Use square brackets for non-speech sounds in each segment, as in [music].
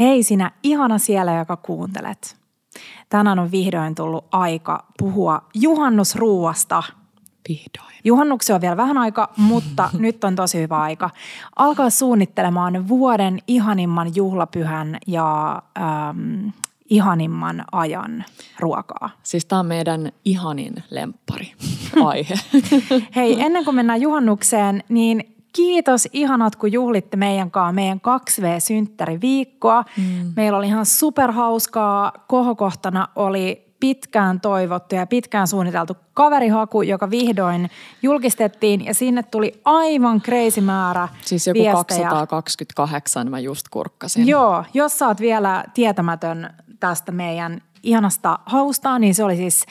Hei sinä ihana siellä, joka kuuntelet. Tänään on vihdoin tullut aika puhua juhannusruuasta. Vihdoin. Juhannuksen on vielä vähän aika, mutta [laughs] nyt on tosi hyvä aika alkaa suunnittelemaan vuoden ihanimman juhlapyhän ja ähm, ihanimman ajan ruokaa. Siis tämä on meidän ihanin lemppari [laughs] aihe. Hei, ennen kuin mennään juhannukseen, niin kiitos ihanat, kun juhlitte meidän kanssa meidän 2V-synttäriviikkoa. Mm. Meillä oli ihan superhauskaa. Kohokohtana oli pitkään toivottu ja pitkään suunniteltu kaverihaku, joka vihdoin julkistettiin ja sinne tuli aivan crazy määrä Siis joku viestejä. 228 mä just kurkkasin. Joo, jos sä oot vielä tietämätön tästä meidän ihanasta hausta, niin se oli siis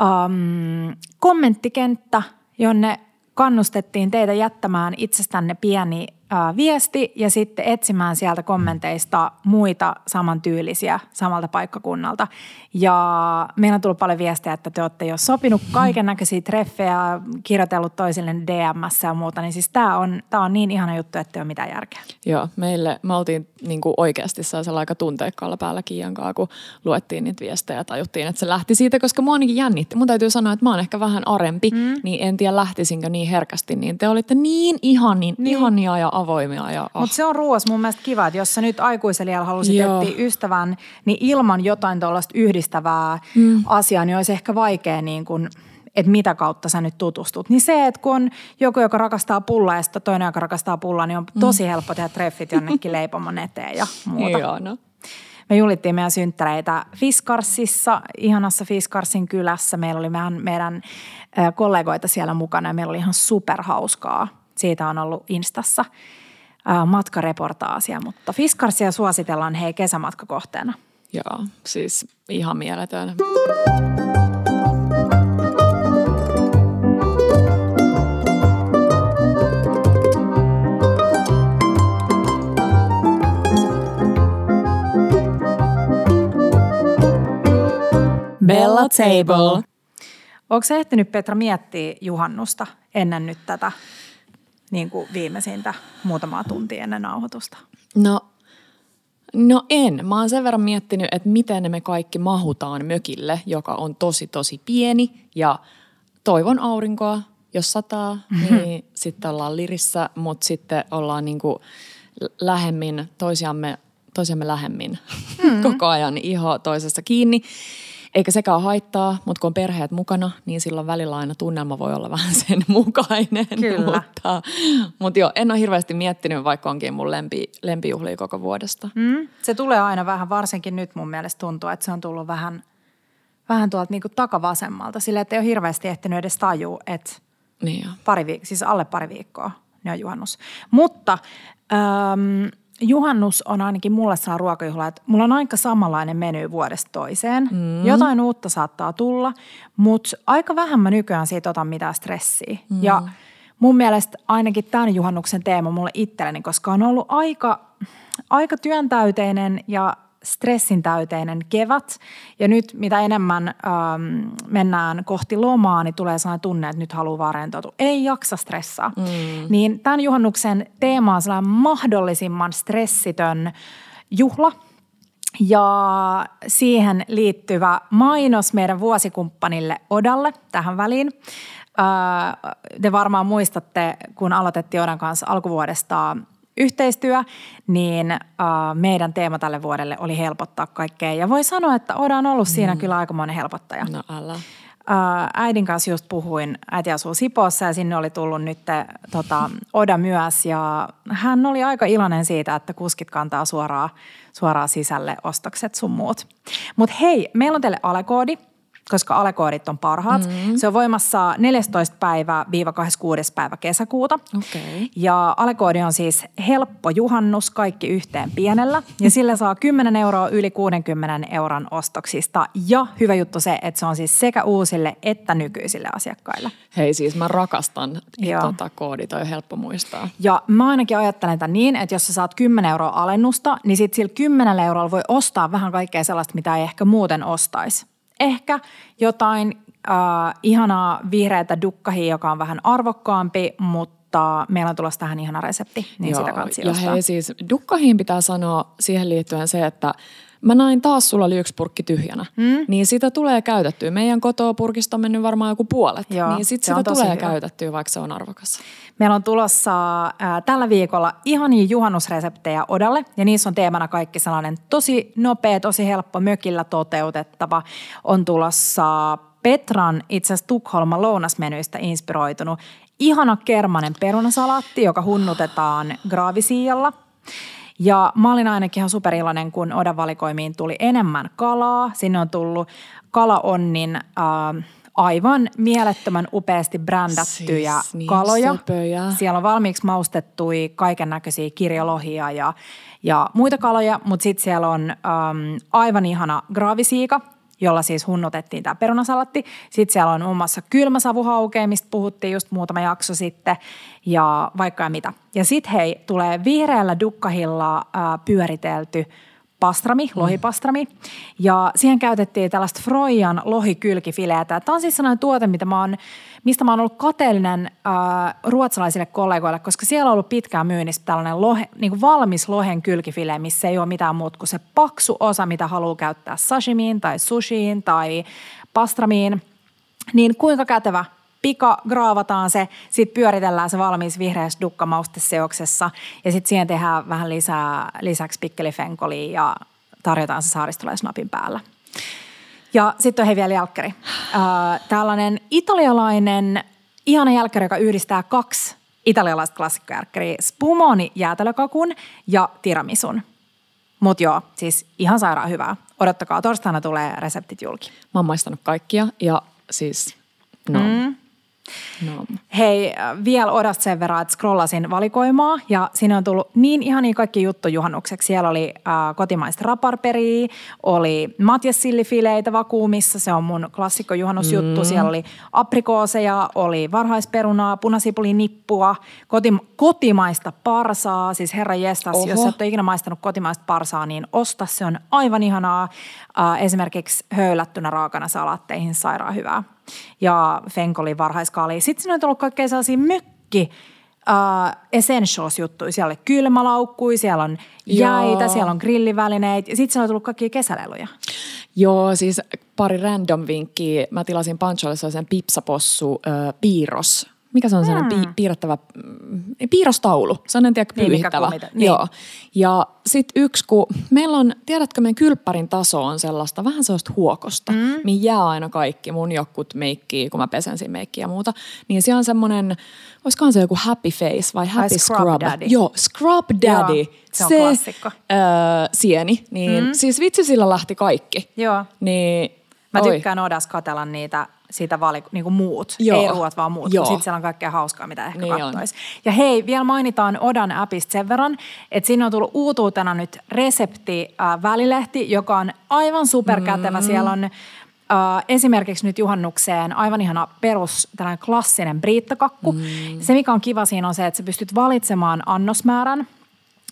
um, kommenttikenttä, jonne kannustettiin teitä jättämään itsestänne pieni ää, viesti ja sitten etsimään sieltä kommenteista muita samantyylisiä samalta paikkakunnalta. Ja meillä on tullut paljon viestejä, että te olette jo sopinut kaiken näköisiä treffejä, kirjoitellut toisille DMS ja muuta. Niin siis tämä on, tää on niin ihana juttu, että ei ole mitään järkeä. Joo, meille, me oltiin niin kuin oikeasti sellaisella aika tunteikkaalla päällä Kiian kanssa, kun luettiin niitä viestejä ja tajuttiin, että se lähti siitä, koska mua ainakin jännitti. Mun täytyy sanoa, että mä oon ehkä vähän arempi, mm. niin en tiedä lähtisinkö niin herkästi, niin te olitte niin ihanin, niin. ihania ja avoimia. Ja, oh. Mutta se on ruoas mun mielestä kiva, että jos sä nyt aikuiselijalla halusit Joo. etsiä ystävän, niin ilman jotain tuollaista yhdistävää mm. asiaa, niin olisi ehkä vaikea niin kuin, että mitä kautta sä nyt tutustut. Niin se, että kun on joku, joka rakastaa pullaa ja sitten toinen, joka rakastaa pullaa, niin on tosi helppo tehdä treffit jonnekin leipomon eteen ja muuta. Ihana. Me juhlittiin meidän synttäreitä Fiskarsissa, ihanassa Fiskarsin kylässä. Meillä oli meidän, meidän kollegoita siellä mukana ja meillä oli ihan superhauskaa. Siitä on ollut Instassa matkareportaasia, mutta Fiskarsia suositellaan hei kesämatkakohteena. Joo, siis ihan mieletön. Bella Table. Onko sä ehtinyt Petra miettiä juhannusta ennen nyt tätä niin kuin viimeisintä muutamaa tuntia ennen nauhoitusta? No, no en. Mä oon sen verran miettinyt, että miten me kaikki mahutaan mökille, joka on tosi tosi pieni ja toivon aurinkoa. Jos sataa, niin sitten ollaan lirissä, mutta sitten ollaan niinku lähemmin toisiamme, toisiamme lähemmin mm-hmm. koko ajan iho toisessa kiinni. Eikä sekään haittaa, mutta kun on perheet mukana, niin silloin välillä aina tunnelma voi olla [laughs] vähän sen mukainen. Kyllä. Mutta, mutta joo, en ole hirveästi miettinyt, vaikka onkin mun lempi, lempijuhlia koko vuodesta. Mm. Se tulee aina vähän, varsinkin nyt mun mielestä tuntuu, että se on tullut vähän, vähän tuolta niin takavasemmalta. Sillä että ei ole hirveästi ehtinyt edes tajua, että Niin pari viik- siis alle pari viikkoa ne on juhannus. Mutta äm, juhannus on ainakin mulle saa ruokajuhla, että mulla on aika samanlainen meny vuodesta toiseen. Mm. Jotain uutta saattaa tulla, mutta aika vähän mä nykyään siitä otan mitään stressiä. Mm. Ja mun mielestä ainakin tämän juhannuksen teema mulle itselleni, koska on ollut aika, aika työntäyteinen ja stressin täyteinen kevät. Ja nyt mitä enemmän ähm, mennään kohti lomaa, niin tulee sellainen tunne, että nyt haluaa vaan rentoutua. Ei jaksa stressaa. Mm. Niin tämän juhannuksen teema on sellainen mahdollisimman stressitön juhla. Ja siihen liittyvä mainos meidän vuosikumppanille Odalle tähän väliin. Äh, Te varmaan muistatte, kun aloitettiin Odan kanssa alkuvuodesta yhteistyö, niin äh, meidän teema tälle vuodelle oli helpottaa kaikkea. Ja voi sanoa, että Oda on ollut siinä kyllä aikamoinen helpottaja. No älä. Ää, äidin kanssa just puhuin, äiti asuu Sipoossa ja sinne oli tullut nyt tota, Oda myös ja hän oli aika iloinen siitä, että kuskit kantaa suoraan, suoraan sisälle ostokset sun muut. Mutta hei, meillä on teille alekoodi, koska alekoodit on parhaat. Mm-hmm. Se on voimassa 14. päivä viiva 26. päivä kesäkuuta. Okei. Ja alekoodi on siis helppo juhannus, kaikki yhteen pienellä. Ja [laughs] sillä saa 10 euroa yli 60 euron ostoksista. Ja hyvä juttu se, että se on siis sekä uusille että nykyisille asiakkaille. Hei siis mä rakastan Joo. tota, koodit, on helppo muistaa. Ja mä ainakin ajattelen tämän niin, että jos sä saat 10 euroa alennusta, niin sit sillä 10 eurolla voi ostaa vähän kaikkea sellaista, mitä ei ehkä muuten ostaisi. Ehkä jotain äh, ihanaa vihreätä dukkahia, joka on vähän arvokkaampi, mutta mutta meillä on tulossa tähän ihana resepti, niin Joo, sitä kansi Ja hei siis, dukkahiin pitää sanoa siihen liittyen se, että Mä näin taas sulla oli yksi purkki tyhjänä. Mm. Niin sitä tulee käytettyä. Meidän kotopurkista on mennyt varmaan joku puolet. Joo, niin sit sitä tulee hyvä. käytettyä, vaikka se on arvokas. Meillä on tulossa äh, tällä viikolla ihania juhannusreseptejä Odalle ja niissä on teemana kaikki sellainen tosi nopea, tosi helppo, mökillä toteutettava. On tulossa Petran itse asiassa Tukholman lounasmenyistä inspiroitunut ihana kermanen perunasalaatti, joka hunnutetaan graavisiijalla. Ja mä olin ainakin ihan superiloinen, kun Odan valikoimiin tuli enemmän kalaa. Sinne on tullut kalaonnin äh, aivan mielettömän upeasti brändättyjä Siis niin kaloja. söpöjä. Siellä on valmiiksi maustettui kaiken näköisiä kirjolohia ja, ja muita kaloja, mutta sitten siellä on äm, aivan ihana graavisiika, jolla siis hunnotettiin tämä perunasalatti. Sitten siellä on muun muassa kylmäsavuhaukea, mistä puhuttiin just muutama jakso sitten ja vaikka ja mitä. Ja sitten hei, tulee vihreällä dukkahilla äh, pyöritelty pastrami, lohipastrami. Ja siihen käytettiin tällaista Froijan lohikylkifileetä. Tämä on siis sellainen tuote, mitä mä oon, mistä mä oon ollut kateellinen äh, ruotsalaisille kollegoille, koska siellä on ollut pitkään myynnissä tällainen lohe, niin kuin valmis lohen kylkifile, missä ei ole mitään muuta kuin se paksu osa, mitä haluaa käyttää sashimiin tai sushiin tai pastramiin. Niin kuinka kätevä pika graavataan se, sitten pyöritellään se valmis vihreässä dukkamausteseoksessa ja sitten siihen tehdään vähän lisää, lisäksi pikkelifenkolia ja tarjotaan se saaristolaisnapin päällä. Ja sitten on hei vielä jälkkäri. Äh, tällainen italialainen ihana jälkkäri, joka yhdistää kaksi italialaista klassikkojälkkäriä, spumoni jäätelökakun ja tiramisun. Mutta joo, siis ihan sairaan hyvää. Odottakaa, torstaina tulee reseptit julki. Mä oon maistanut kaikkia ja siis no. Mm. No. Hei, vielä odasta sen verran, että scrollasin valikoimaa ja sinne on tullut niin ihania kaikki juttu juhannukseksi. Siellä oli äh, kotimaista raparperia, oli matjessillifileitä vakuumissa, se on mun klassikko juhannusjuttu. Mm. Siellä oli aprikooseja, oli varhaisperunaa, punasipulinippua, kotim- kotimaista parsaa, siis herra jestas, Oho. jos et ole ikinä maistanut kotimaista parsaa, niin osta, se on aivan ihanaa. Äh, esimerkiksi höylättynä raakana salaatteihin sairaan hyvää ja fenkoli varhaiskaali. Sitten siinä on tullut kaikkea sellaisia mökki uh, essentials-juttuja. Siellä oli kylmälaukkui, siellä on jäitä, Joo. siellä on grillivälineitä ja sitten siellä on tullut kaikkia kesäleluja. Joo, siis pari random vinkkiä. Mä tilasin Pancholle sellaisen pipsapossu äh, piirros. Mikä se on sellainen pi- piirrettävä, mm, piirrostaulu. Sellainen, tiedätkö, Niin, mikä pyyhittävä. kumita- niin. Joo. Ja sitten yksi, kun meillä on, tiedätkö, meidän kylppärin taso on sellaista, vähän sellaista huokosta, mm. mihin jää aina kaikki mun jotkut meikkiä, kun mä pesen siinä meikkiä ja muuta. Niin siellä on semmoinen, olisikohan se joku happy face vai happy Scrub scrub? Daddy. Joo, scrub daddy. Joo, se on klassikko. Öö, sieni, niin mm. siis vitsi sillä lähti kaikki. Joo. Niin, Mä oi. tykkään odas katella niitä, siitä vali, niin kuin muut, Joo. ei ruoat vaan muut, Joo. kun sitten siellä on kaikkea hauskaa, mitä ehkä Niin katsoisi. Ja hei, vielä mainitaan Odan appista sen verran, että siinä on tullut uutuutena nyt resepti äh, välilehti, joka on aivan superkätevä. Mm. Siellä on äh, esimerkiksi nyt juhannukseen aivan ihana perus, tällainen klassinen briittokakku. Mm. Se, mikä on kiva siinä on se, että sä pystyt valitsemaan annosmäärän,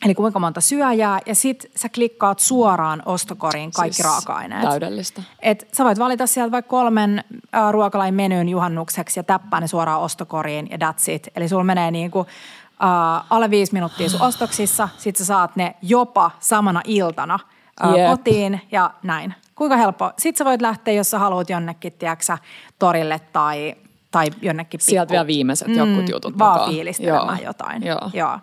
Eli kuinka monta syöjää, ja sit sä klikkaat suoraan ostokoriin kaikki Siis raaka-aineet. täydellistä. Et sä voit valita sieltä vaikka kolmen äh, ruokalain menyn juhannukseksi ja täppää ne suoraan ostokoriin ja that's it. Eli sulla menee niinku, äh, alle viisi minuuttia sun ostoksissa, sit sä saat ne jopa samana iltana äh, Jep. kotiin ja näin. Kuinka helppo. Sitten sä voit lähteä, jos sä haluat jonnekin, tiedäksä, torille tai, tai jonnekin Sieltä pikku- vielä viimeiset jokut jutut Vaan mukaan. fiilistelemään Joo. jotain. Joo. Joo.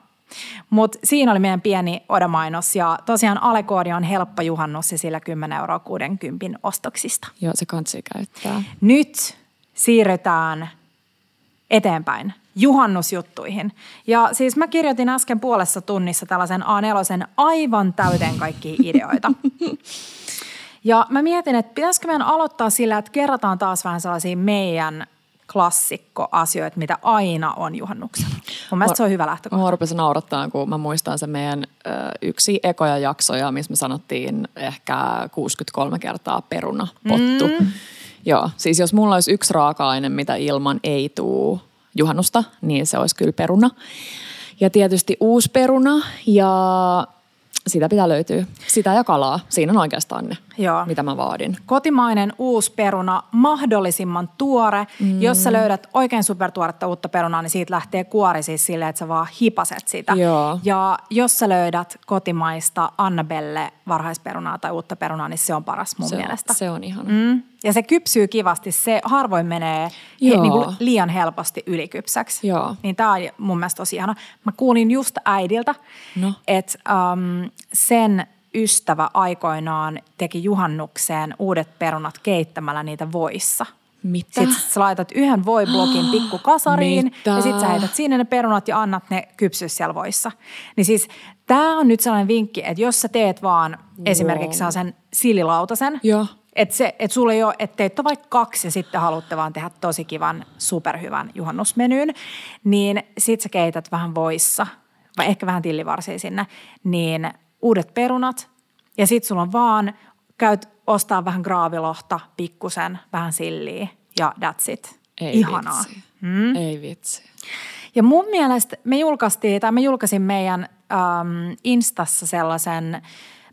Mutta siinä oli meidän pieni odamainos ja tosiaan Alekoodi on helppo juhannus ja sillä 10 euroa 60 ostoksista. Joo, se kansi käyttää. Nyt siirrytään eteenpäin juhannusjuttuihin. Ja siis mä kirjoitin äsken puolessa tunnissa tällaisen A4 aivan täyteen kaikkia ideoita. [laughs] Ja mä mietin, että pitäisikö meidän aloittaa sillä, että kerrataan taas vähän sellaisia meidän klassikkoasioita, mitä aina on juhannuksena. Mun mielestä se on hyvä lähtökohta. Mua rupesi naurattaa, kun mä muistan sen meidän ö, yksi ekoja jaksoja, missä me sanottiin ehkä 63 kertaa peruna, pottu. Mm. Joo, siis jos mulla olisi yksi raaka-aine, mitä ilman ei tuu juhannusta, niin se olisi kyllä peruna. Ja tietysti uusi peruna ja sitä pitää löytyä. Sitä ja kalaa. Siinä on oikeastaan ne, Joo. mitä mä vaadin. Kotimainen uusi peruna, mahdollisimman tuore. Mm. Jos sä löydät oikein supertuoretta uutta perunaa, niin siitä lähtee kuori siis silleen, että sä vaan hipaset sitä. Joo. Ja jos sä löydät kotimaista Annabelle varhaisperunaa tai uutta perunaa, niin se on paras mun se, mielestä. Se on ihana. Mm. Ja se kypsyy kivasti. Se harvoin menee he, niin kuin liian helposti ylikypsäksi. Joo. Niin tämä on mun mielestä tosi ihana. Mä kuulin just äidiltä, No. että um, sen ystävä aikoinaan teki juhannukseen uudet perunat keittämällä niitä voissa. Mitä? Sitten sä laitat yhden voiblokin [gasps] pikku kasariin Mitä? ja sitten sä heität sinne ne perunat ja annat ne kypsyä siellä voissa. Niin siis tämä on nyt sellainen vinkki, että jos sä teet vaan esimerkiksi sen sililautasen, Joo. Että se, et sulla ei ole, että teet vaikka kaksi ja sitten haluatte vaan tehdä tosi kivan, superhyvän juhannusmenyyn, niin sit sä keität vähän voissa, vai ehkä vähän tillivarsia sinne, niin uudet perunat ja sit sulla on vaan, käyt ostaa vähän graavilohta, pikkusen, vähän silliä ja that's it. Ei Ihanaa. Vitsi. Mm. Ei vitsi. Ja mun mielestä me julkaistiin, tai mä julkaisin meidän äm, Instassa sellaisen,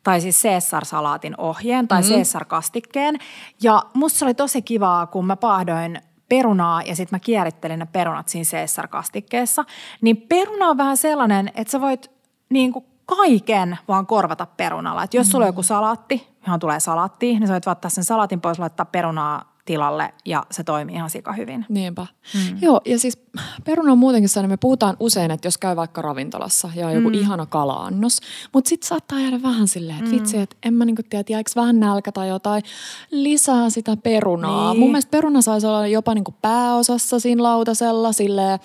tai siis Caesar-salaatin ohjeen tai mm. Caesar-kastikkeen. Ja musta se oli tosi kivaa, kun mä pahdoin perunaa ja sitten mä kierittelin ne perunat siinä Caesar-kastikkeessa. Niin peruna on vähän sellainen, että sä voit niin kuin kaiken vaan korvata perunalla. Et jos sulla on joku salaatti, johon tulee salaatti, niin sä voit ottaa sen salaatin pois, laittaa perunaa tilalle ja se toimii ihan sika hyvin. Niinpä. Mm. Joo, ja siis peruna on muutenkin sellainen, me puhutaan usein, että jos käy vaikka ravintolassa ja on joku mm. ihana kala-annos, mutta sitten saattaa jäädä vähän silleen, että mm. vitsi, että en mä niinku tiedä, jääkö vähän nälkä tai jotain, lisää sitä perunaa. Niin. Mun mielestä peruna saisi olla jopa niinku pääosassa siinä lautasella, silleen,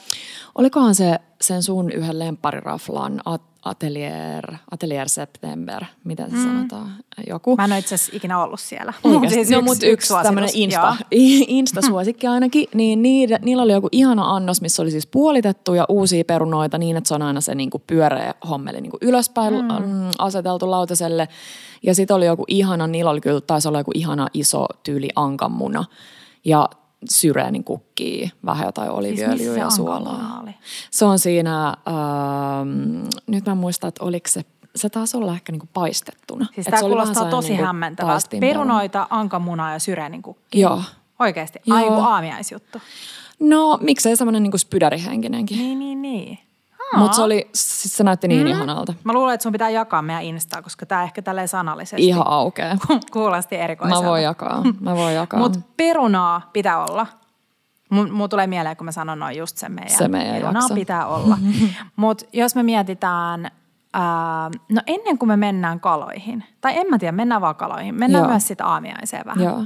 olikohan se sen sun yhden lemppariraflan at- Atelier, Atelier September, miten se mm. sanotaan, joku. Mä en ole itse asiassa ikinä ollut siellä. Oikeasti. Siis no, mutta yksi, suositus. tämmöinen Insta. [laughs] Insta-suosikki ainakin, niin niitä, niillä oli joku ihana annos, missä oli siis puolitettuja uusia perunoita niin, että se on aina se niinku pyöreä hommeli niinku ylöspäin mm. aseteltu lautaselle. Ja sitten oli joku ihana, niillä oli kyllä, taisi olla joku ihana iso tyyli ankanmuna. Ja syreenin kukkii, vähän jotain oliviöljyä Siis ja suolaa. oli? Se on siinä, ähm, nyt mä en muista, että oliko se, se taisi olla ehkä niinku paistettuna. Siis Et tämä kuulostaa tosi niinku hämmentävältä. paistinperuna. Perunoita, ankamunaa ja syreenin kukki. Joo. Oikeasti. Aiku aamiaisjuttu. No, miksei semmoinen niinku spydärihenkinenkin. Niin, niin, niin. Mutta se oli, siis se näytti niin mm. ihanalta. Mä luulen, että sun pitää jakaa meidän Instaa, koska tämä ehkä tälleen sanallisesti Ihan aukeaa. [laughs] kuulosti erikoiselta. Mä voin jakaa, mä voin [laughs] jakaa. Mutta perunaa pitää olla. Mun, mun tulee mieleen, kun mä sanon noin just sen meidän. Se meidän perunaa jakso. pitää olla. [laughs] Mutta jos me mietitään, ää, no ennen kuin me mennään kaloihin, tai en mä tiedä, mennään vaan kaloihin. Mennään Joo. myös sitä aamiaiseen vähän. Joo.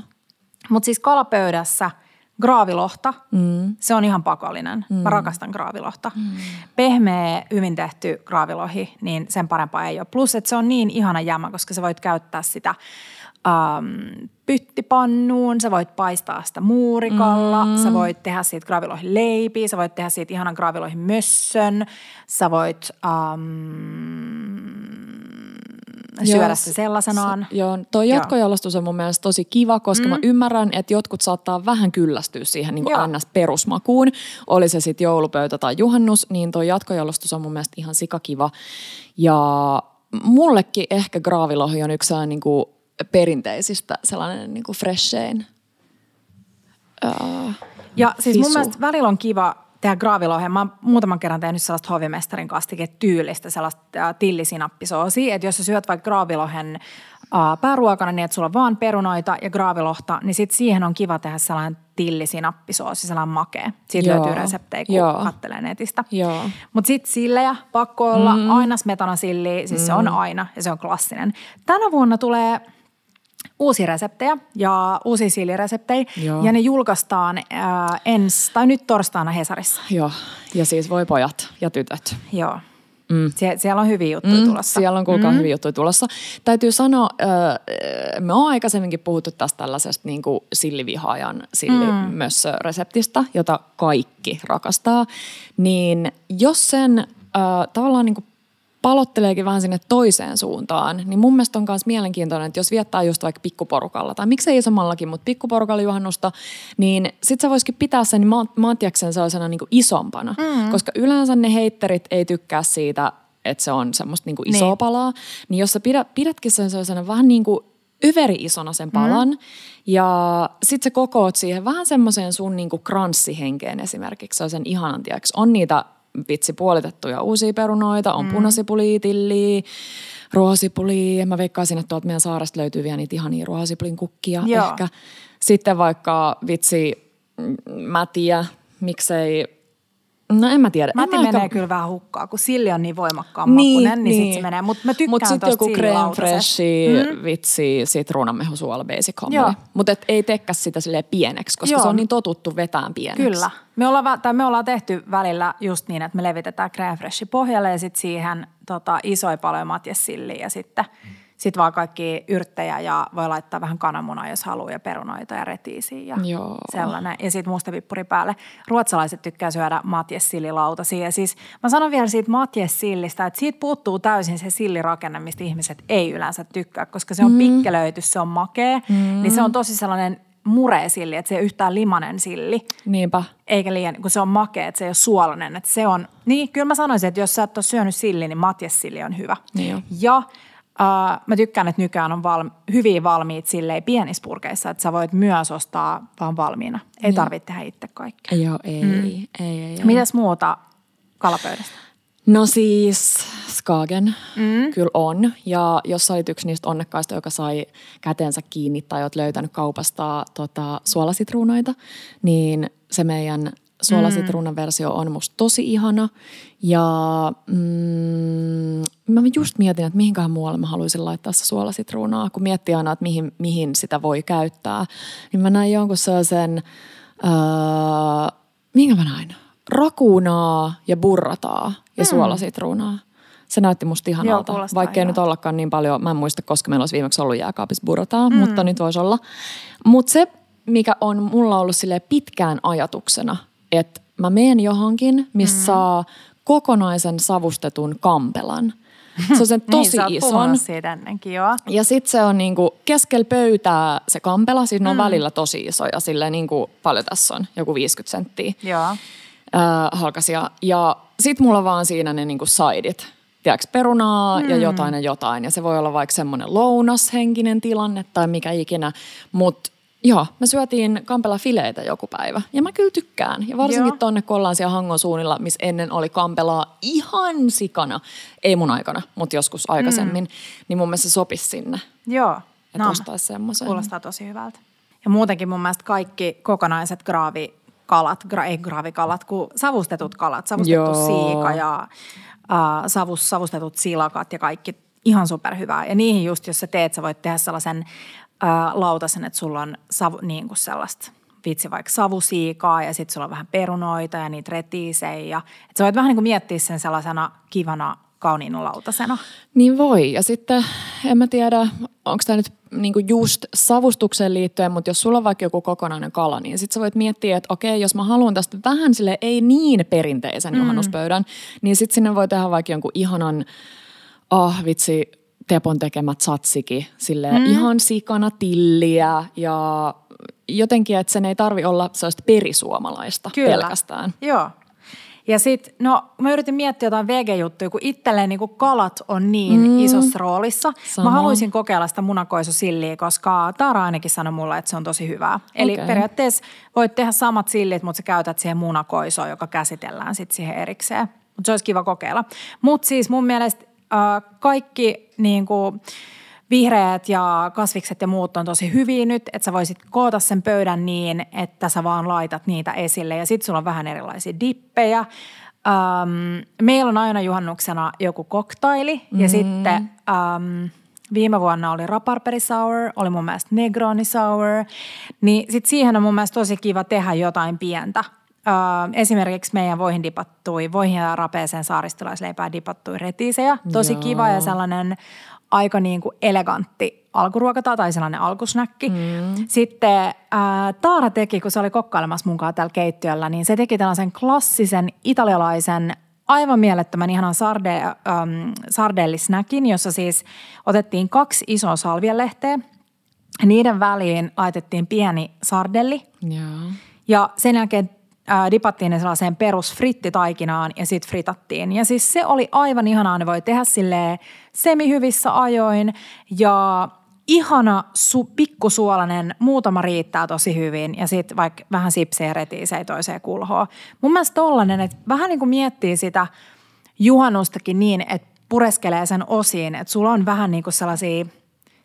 Mutta siis kalapöydässä graavilohta, mm. se on ihan pakollinen. Mm. Mä rakastan graavilohta. Mm. Pehmeä, hyvin tehty graavilohi, niin sen parempaa ei ole. Plus, että se on niin ihana jämä, koska sä voit käyttää sitä ähm, pyttipannuun, sä voit paistaa sitä muurikalla, mm. sä voit tehdä siitä graavilohin leipiä, sä voit tehdä siitä ihanan graavilohin mössön, sä voit ähm, syödä se sellaisenaan. Se, joo, toi jatkojalostus on mun mielestä tosi kiva, koska mm. mä ymmärrän, että jotkut saattaa vähän kyllästyä siihen niin Joo. NS-perusmakuun. Oli se sitten joulupöytä tai juhannus, niin toi jatkojalostus on mun mielestä ihan sikakiva. Ja mullekin ehkä graavilohi on yksi sellainen niin kuin perinteisistä sellainen niin kuin freshein. Uh, Ja siis mun mielestä välillä on kiva tehdä graaviloheen. Mä oon muutaman kerran tehnyt sellaista hovimestarin kastike tyylistä, sellaista äh, tillisinappisoosia. Että jos sä syöt vaikka graavilohen äh, pääruokana niin, että sulla on vaan perunoita ja graavilohta, niin sit siihen on kiva tehdä sellainen tillisinappisoosi, sellainen makea. Siitä Joo. löytyy reseptejä, kun Joo. kattelee netistä. Mutta sitten sillejä pakko olla, mm. aina smetanasilli, siis mm. se on aina ja se on klassinen. Tänä vuonna tulee uusia reseptejä ja uusia sillireseptejä Joo. ja ne julkaistaan äh, ens, tai nyt torstaina Hesarissa. joo, ja siis voi pojat ja tytöt. Joo. Mm. Sie- siellä on hyviä juttuja mm, tulossa. Siellä on kuulkaa mm. hyviä juttuja tulossa. Täytyy sanoa, äh, me on aikaisemminkin puhuttu tästä tällaisesta niin kuin sillivihaajan sillimössö-reseptistä, jota kaikki rakastaa. Niin jos sen äh, tavallaan niin kuin palotteleekin vähän sinne toiseen suuntaan, niin mun mielestä on myös mielenkiintoinen, että jos viettää just vaikka pikkuporukalla, tai miksei isommallakin, mutta pikkuporukalla juhannusta, niin sit sä voisikin pitää sen ma- maatiaksen sellaisena niin kuin isompana, mm. koska yleensä ne heitterit ei tykkää siitä että se on semmoista niinku isoa niin. palaa. Niin jos sä pidät, pidätkin sen sellaisena vähän niin kuin yveri isona sen palan mm. ja sit sä kokoot siihen vähän semmoiseen sun niinku kranssihenkeen esimerkiksi. Se on sen ihanan, tiiäks. On niitä vitsi puolitettuja uusia perunoita, on mm. punasipuliitilliä, ruohosipulia. Mä veikkaisin, että tuolta meidän saaresta löytyy vielä niitä ihania ruohosipulin kukkia Joo. ehkä. Sitten vaikka vitsi, mä tiedän, miksei No en mä tiedä. Mäti menee ehkä... kyllä vähän hukkaa, kun silli on niin voimakkaan niin, makunen, niin, niin. sit se menee. Mutta mä tykkään Mut sit joku creme freshi, mm. vitsi, sitruunanmehu suola basic homma. Mutta ei tekkä sitä silleen pieneksi, koska Joo. se on niin totuttu vetään pieneksi. Kyllä. Me ollaan, tai me ollaan tehty välillä just niin, että me levitetään creme freshi pohjalle ja sitten siihen tota, isoja paloja matjessilliä ja sitten – sitten vaan kaikki yrttejä ja voi laittaa vähän kananmunaa, jos haluaa, ja perunoita ja retiisiä ja Joo. sellainen. Ja sitten mustapippuri päälle. Ruotsalaiset tykkää syödä matjessililautasia. Ja siis mä sanon vielä siitä matjessillistä, että siitä puuttuu täysin se sillirakenne, mistä ihmiset ei yleensä tykkää, koska se on mm. pikkelöity, se on makea. Mm. Niin se on tosi sellainen silli, että se ei ole yhtään limanen silli. Niinpä. Eikä liian, kun se on makea, että se ei ole suolainen. Että se on, niin kyllä mä sanoisin, että jos sä et ole syönyt silli, niin matjessilli on hyvä. Niin ja Uh, mä tykkään, että nykyään on val- hyvin valmiit silleen pienissä purkeissa, että sä voit myös ostaa vaan valmiina. Ei niin. tarvitse tehdä itse kaikkea. Joo, ei, mm. ei, ei, ei. Mitäs muuta kalapöydästä? No siis Skagen mm. kyllä on. Ja jos sä olit yksi niistä onnekkaista, joka sai käteensä kiinni tai oot löytänyt kaupasta tota, suolasitruunoita, niin se meidän suolasitruunan versio on musta tosi ihana. Ja mm, mä just mietin, että mihinkähän muualle mä haluaisin laittaa se suolasitruunaa, kun miettii aina, että mihin, mihin sitä voi käyttää. Niin mä näin jonkun sellaisen, öö, mihinkä mä näin? Rakunaa ja burrataa ja mm. suolasitruunaa. Se näytti musta ihanalta, Joo, vaikka ei nyt ollakaan niin paljon, mä en muista, koska meillä olisi viimeksi ollut jääkaapissa burrataa, mm. mutta nyt voisi olla. Mutta se, mikä on mulla ollut sille pitkään ajatuksena, että mä menen johonkin, missä mm. saa kokonaisen savustetun kampelan. Se on sen [laughs] niin, tosi niin, ison. siitä ennenkin, joo. Ja sitten se on niinku keskellä pöytää se kampela, siis ne on mm. välillä tosi isoja, sille niinku paljon tässä on, joku 50 senttiä. Joo. Äh, halkasia. Ja sitten mulla vaan siinä ne niinku sideit. Tiedätkö, perunaa mm. ja jotain ja jotain. Ja se voi olla vaikka semmoinen lounashenkinen tilanne tai mikä ikinä. Mutta Joo, me syötiin kampela fileitä joku päivä ja mä kyllä tykkään. Ja varsinkin Joo. tonne, kun ollaan siellä Hangon suunnilla, missä ennen oli kampelaa ihan sikana. Ei mun aikana, mutta joskus aikaisemmin. Mm. Niin mun mielestä se sopisi sinne. Joo. Että no, ostaisi semmoisen. Kuulostaa tosi hyvältä. Ja muutenkin mun mielestä kaikki kokonaiset graavi kalat, gra, ei graavikalat, kuin savustetut kalat, savustettu Joo. siika ja äh, savus, savustetut silakat ja kaikki ihan superhyvää. Ja niihin just, jos sä teet, sä voit tehdä sellaisen ää, lautasen, että sulla on savu, niin kuin sellaista vitsi vaikka savusiikaa ja sitten sulla on vähän perunoita ja niitä retiisejä. että sä voit vähän niin kuin miettiä sen sellaisena kivana kauniina lautasena. Niin voi. Ja sitten en mä tiedä, onko tämä nyt niinku just savustukseen liittyen, mutta jos sulla on vaikka joku kokonainen kala, niin sitten sä voit miettiä, että okei, jos mä haluan tästä vähän sille ei niin perinteisen mm. juhannuspöydän, niin sitten sinne voi tehdä vaikka jonkun ihanan, ah oh, vitsi, Tepon tekemät satsiki, sille mm. ihan sikana tilliä ja jotenkin, että sen ei tarvi olla sellaista perisuomalaista Kyllä. pelkästään. Joo. Ja sitten, no mä yritin miettiä jotain vege-juttuja, kun itselleen niin kuin kalat on niin mm. isossa roolissa. Sama. Mä haluaisin kokeilla sitä munakoisusilliä, koska Taara ainakin sanoi mulle, että se on tosi hyvää. Eli okay. periaatteessa voit tehdä samat sillit, mutta sä käytät siihen munakoisoon, joka käsitellään sitten siihen erikseen. Mutta se olisi kiva kokeilla. Mutta siis mun mielestä kaikki niin kuin, vihreät ja kasvikset ja muut on tosi hyviä nyt, että sä voisit koota sen pöydän niin, että sä vaan laitat niitä esille ja sitten sulla on vähän erilaisia dippejä. Um, meillä on aina juhannuksena joku koktaili mm-hmm. ja sitten um, viime vuonna oli raparperi sour, oli mun mielestä negroni sour, niin sitten siihen on mun mielestä tosi kiva tehdä jotain pientä esimerkiksi meidän voihin dipattui, voihin ja rapeeseen saaristolaisleipää dipattui retiisejä. Tosi Joo. kiva ja sellainen aika niin kuin elegantti alkuruokata tai sellainen alkusnäkki. Mm. Sitten ää, Taara teki, kun se oli kokkailemassa mukaan täällä keittiöllä, niin se teki tällaisen klassisen italialaisen aivan mielettömän ihanan sarde, ähm, sardellisnäkin, jossa siis otettiin kaksi isoa salvialehteä. Niiden väliin laitettiin pieni sardelli. Joo. Ja sen jälkeen ää, dipattiin ne sellaiseen perus frittitaikinaan ja sitten fritattiin. Ja siis se oli aivan ihanaa, ne voi tehdä silleen semihyvissä ajoin ja ihana su, pikkusuolainen, muutama riittää tosi hyvin ja sitten vaikka vähän sipsejä retii se ei toiseen kulhoa. Mun mielestä tollanen, että vähän niin kuin miettii sitä juhannustakin niin, että pureskelee sen osiin, että sulla on vähän niin kuin sellaisia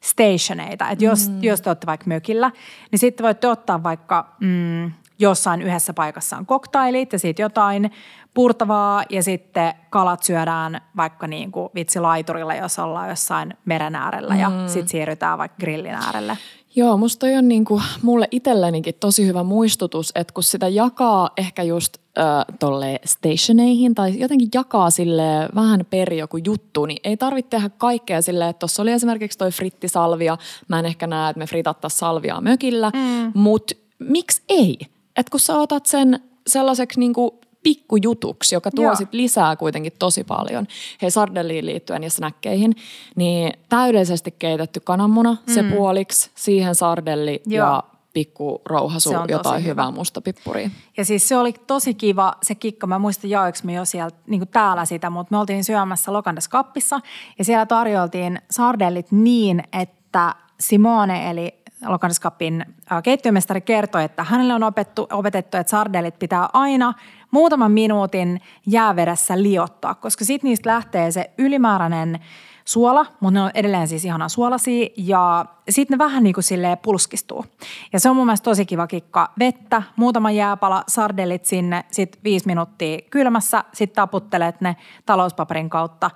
stationeita, että jos, mm. jos te olette vaikka mökillä, niin sitten voitte ottaa vaikka mm, jossain yhdessä paikassa on koktailit ja sitten jotain purtavaa ja sitten kalat syödään vaikka niin kuin vitsi laiturilla, jos ollaan jossain meren äärellä mm. ja sitten siirrytään vaikka grillin äärelle. Joo, musta toi on niinku mulle itsellenikin tosi hyvä muistutus, että kun sitä jakaa ehkä just äh, tolle stationeihin tai jotenkin jakaa sille vähän peri joku juttu, niin ei tarvitse tehdä kaikkea silleen, että tuossa oli esimerkiksi toi frittisalvia. Mä en ehkä näe, että me fritattaisiin salviaa mökillä, mm. mutta miksi ei? Että kun sä otat sen sellaiseksi niinku pikkujutuksi, joka tuo sit lisää kuitenkin tosi paljon. Hei sardelliin liittyen ja snäkkeihin, niin täydellisesti keitetty kananmuna, mm. se puoliksi, siihen sardelli Joo. ja pikku rouhasu, jotain hyvä. hyvää mustapippuria. Ja siis se oli tosi kiva se kikka. Mä muistan jaoiksi me jo siellä niin täällä sitä, mutta me oltiin syömässä Lokandas kappissa ja siellä tarjoltiin sardellit niin, että Simone eli Lokandaskapin keittiömestari kertoi, että hänelle on opettu, opetettu, että sardellit pitää aina muutaman minuutin jäävedessä liottaa, koska sitten niistä lähtee se ylimääräinen suola, mutta ne on edelleen siis ihana suolasia ja sitten ne vähän niin kuin silleen pulskistuu. Ja se on mun mielestä tosi kiva kikka. Vettä, muutama jääpala, sardellit sinne, sitten viisi minuuttia kylmässä, sitten taputtelet ne talouspaperin kautta.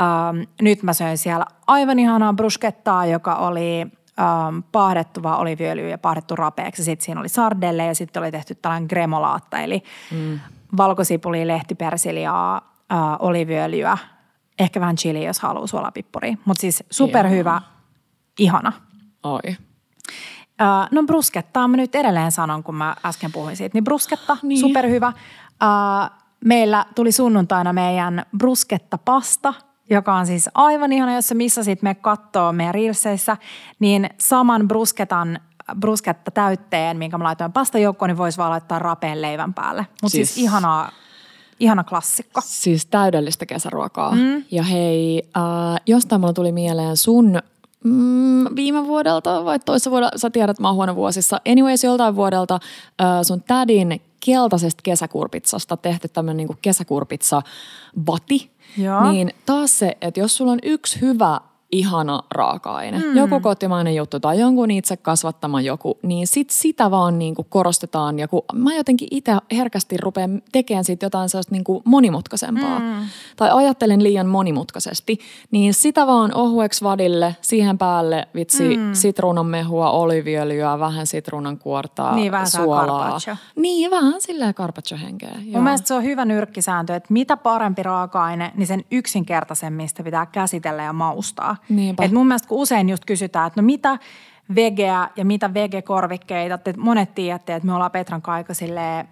Ähm, nyt mä söin siellä aivan ihanaa bruskettaa, joka oli ähm, paahdettua oliviöljyä ja paahdettu rapeaksi. Sitten siinä oli sardelle ja sitten oli tehty tällainen gremolaatta, eli mm. valkosipuli, lehtipersiliaa, äh, oliviöljyä, ehkä vähän chili, jos haluaa suolapippuria. Mutta siis superhyvä, ihana. Oi. Äh, no bruskettaa mä nyt edelleen sanon, kun mä äsken puhuin siitä. Niin brusketta, niin. superhyvä. Äh, meillä tuli sunnuntaina meidän brusketta pasta – joka on siis aivan ihana, jos sä missasit me kattoo meidän reelseissä, niin saman brusketan brusketta täytteen, minkä mä laitoin pastajoukkoon, niin voisi vaan laittaa rapeen leivän päälle. Mutta siis, siis ihanaa, ihana klassikko. Siis täydellistä kesäruokaa. Mm. Ja hei, äh, jostain mulla tuli mieleen sun mm, viime vuodelta vai toisessa vuodelta, sä tiedät, mä oon huono vuosissa. Anyways, joltain vuodelta äh, sun tädin keltaisesta kesäkurpitsasta tehty tämmöinen niin kesäkurpitsa vati. Joo. Niin taas se, että jos sulla on yksi hyvä ihana raaka-aine, mm. joku kotimainen juttu tai jonkun itse kasvattama joku, niin sit sitä vaan niin kuin korostetaan. Ja kun mä jotenkin itse herkästi rupean tekemään siitä jotain sellaista niin kuin monimutkaisempaa mm. tai ajattelen liian monimutkaisesti, niin sitä vaan ohueksi vadille, siihen päälle vitsi mm. sitruunan mehua, oliviöljyä, vähän sitruunan kuortaa, niin, vähän suolaa. Niin, vähän silleen carpaccio-henkeä. Mun mielestä se on hyvä nyrkkisääntö, että mitä parempi raaka-aine, niin sen yksinkertaisemmin sitä pitää käsitellä ja maustaa. Niinpä. Et mun mielestä kun usein just kysytään, että no mitä vegeä ja mitä vegekorvikkeita, että monet tiedätte, että me ollaan Petran kaika silleen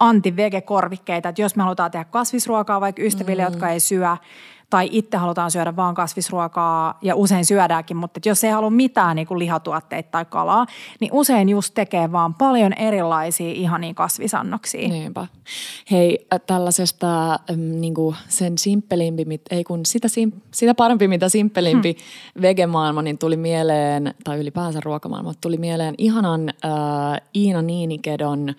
anti-vegekorvikkeita, että jos me halutaan tehdä kasvisruokaa vaikka ystäville, mm. jotka ei syö, tai itse halutaan syödä vaan kasvisruokaa ja usein syödäänkin, mutta jos ei halua mitään niin kuin lihatuotteita tai kalaa, niin usein just tekee vaan paljon erilaisia ihania kasvisannoksia. Niinpä. Hei, tällaisesta niin kuin sen simppelimpi, ei kun sitä, sitä parempi mitä simppelimpi hmm. vegemaailma, niin tuli mieleen, tai ylipäänsä ruokamaailma, tuli mieleen ihanan äh, Iina Niinikedon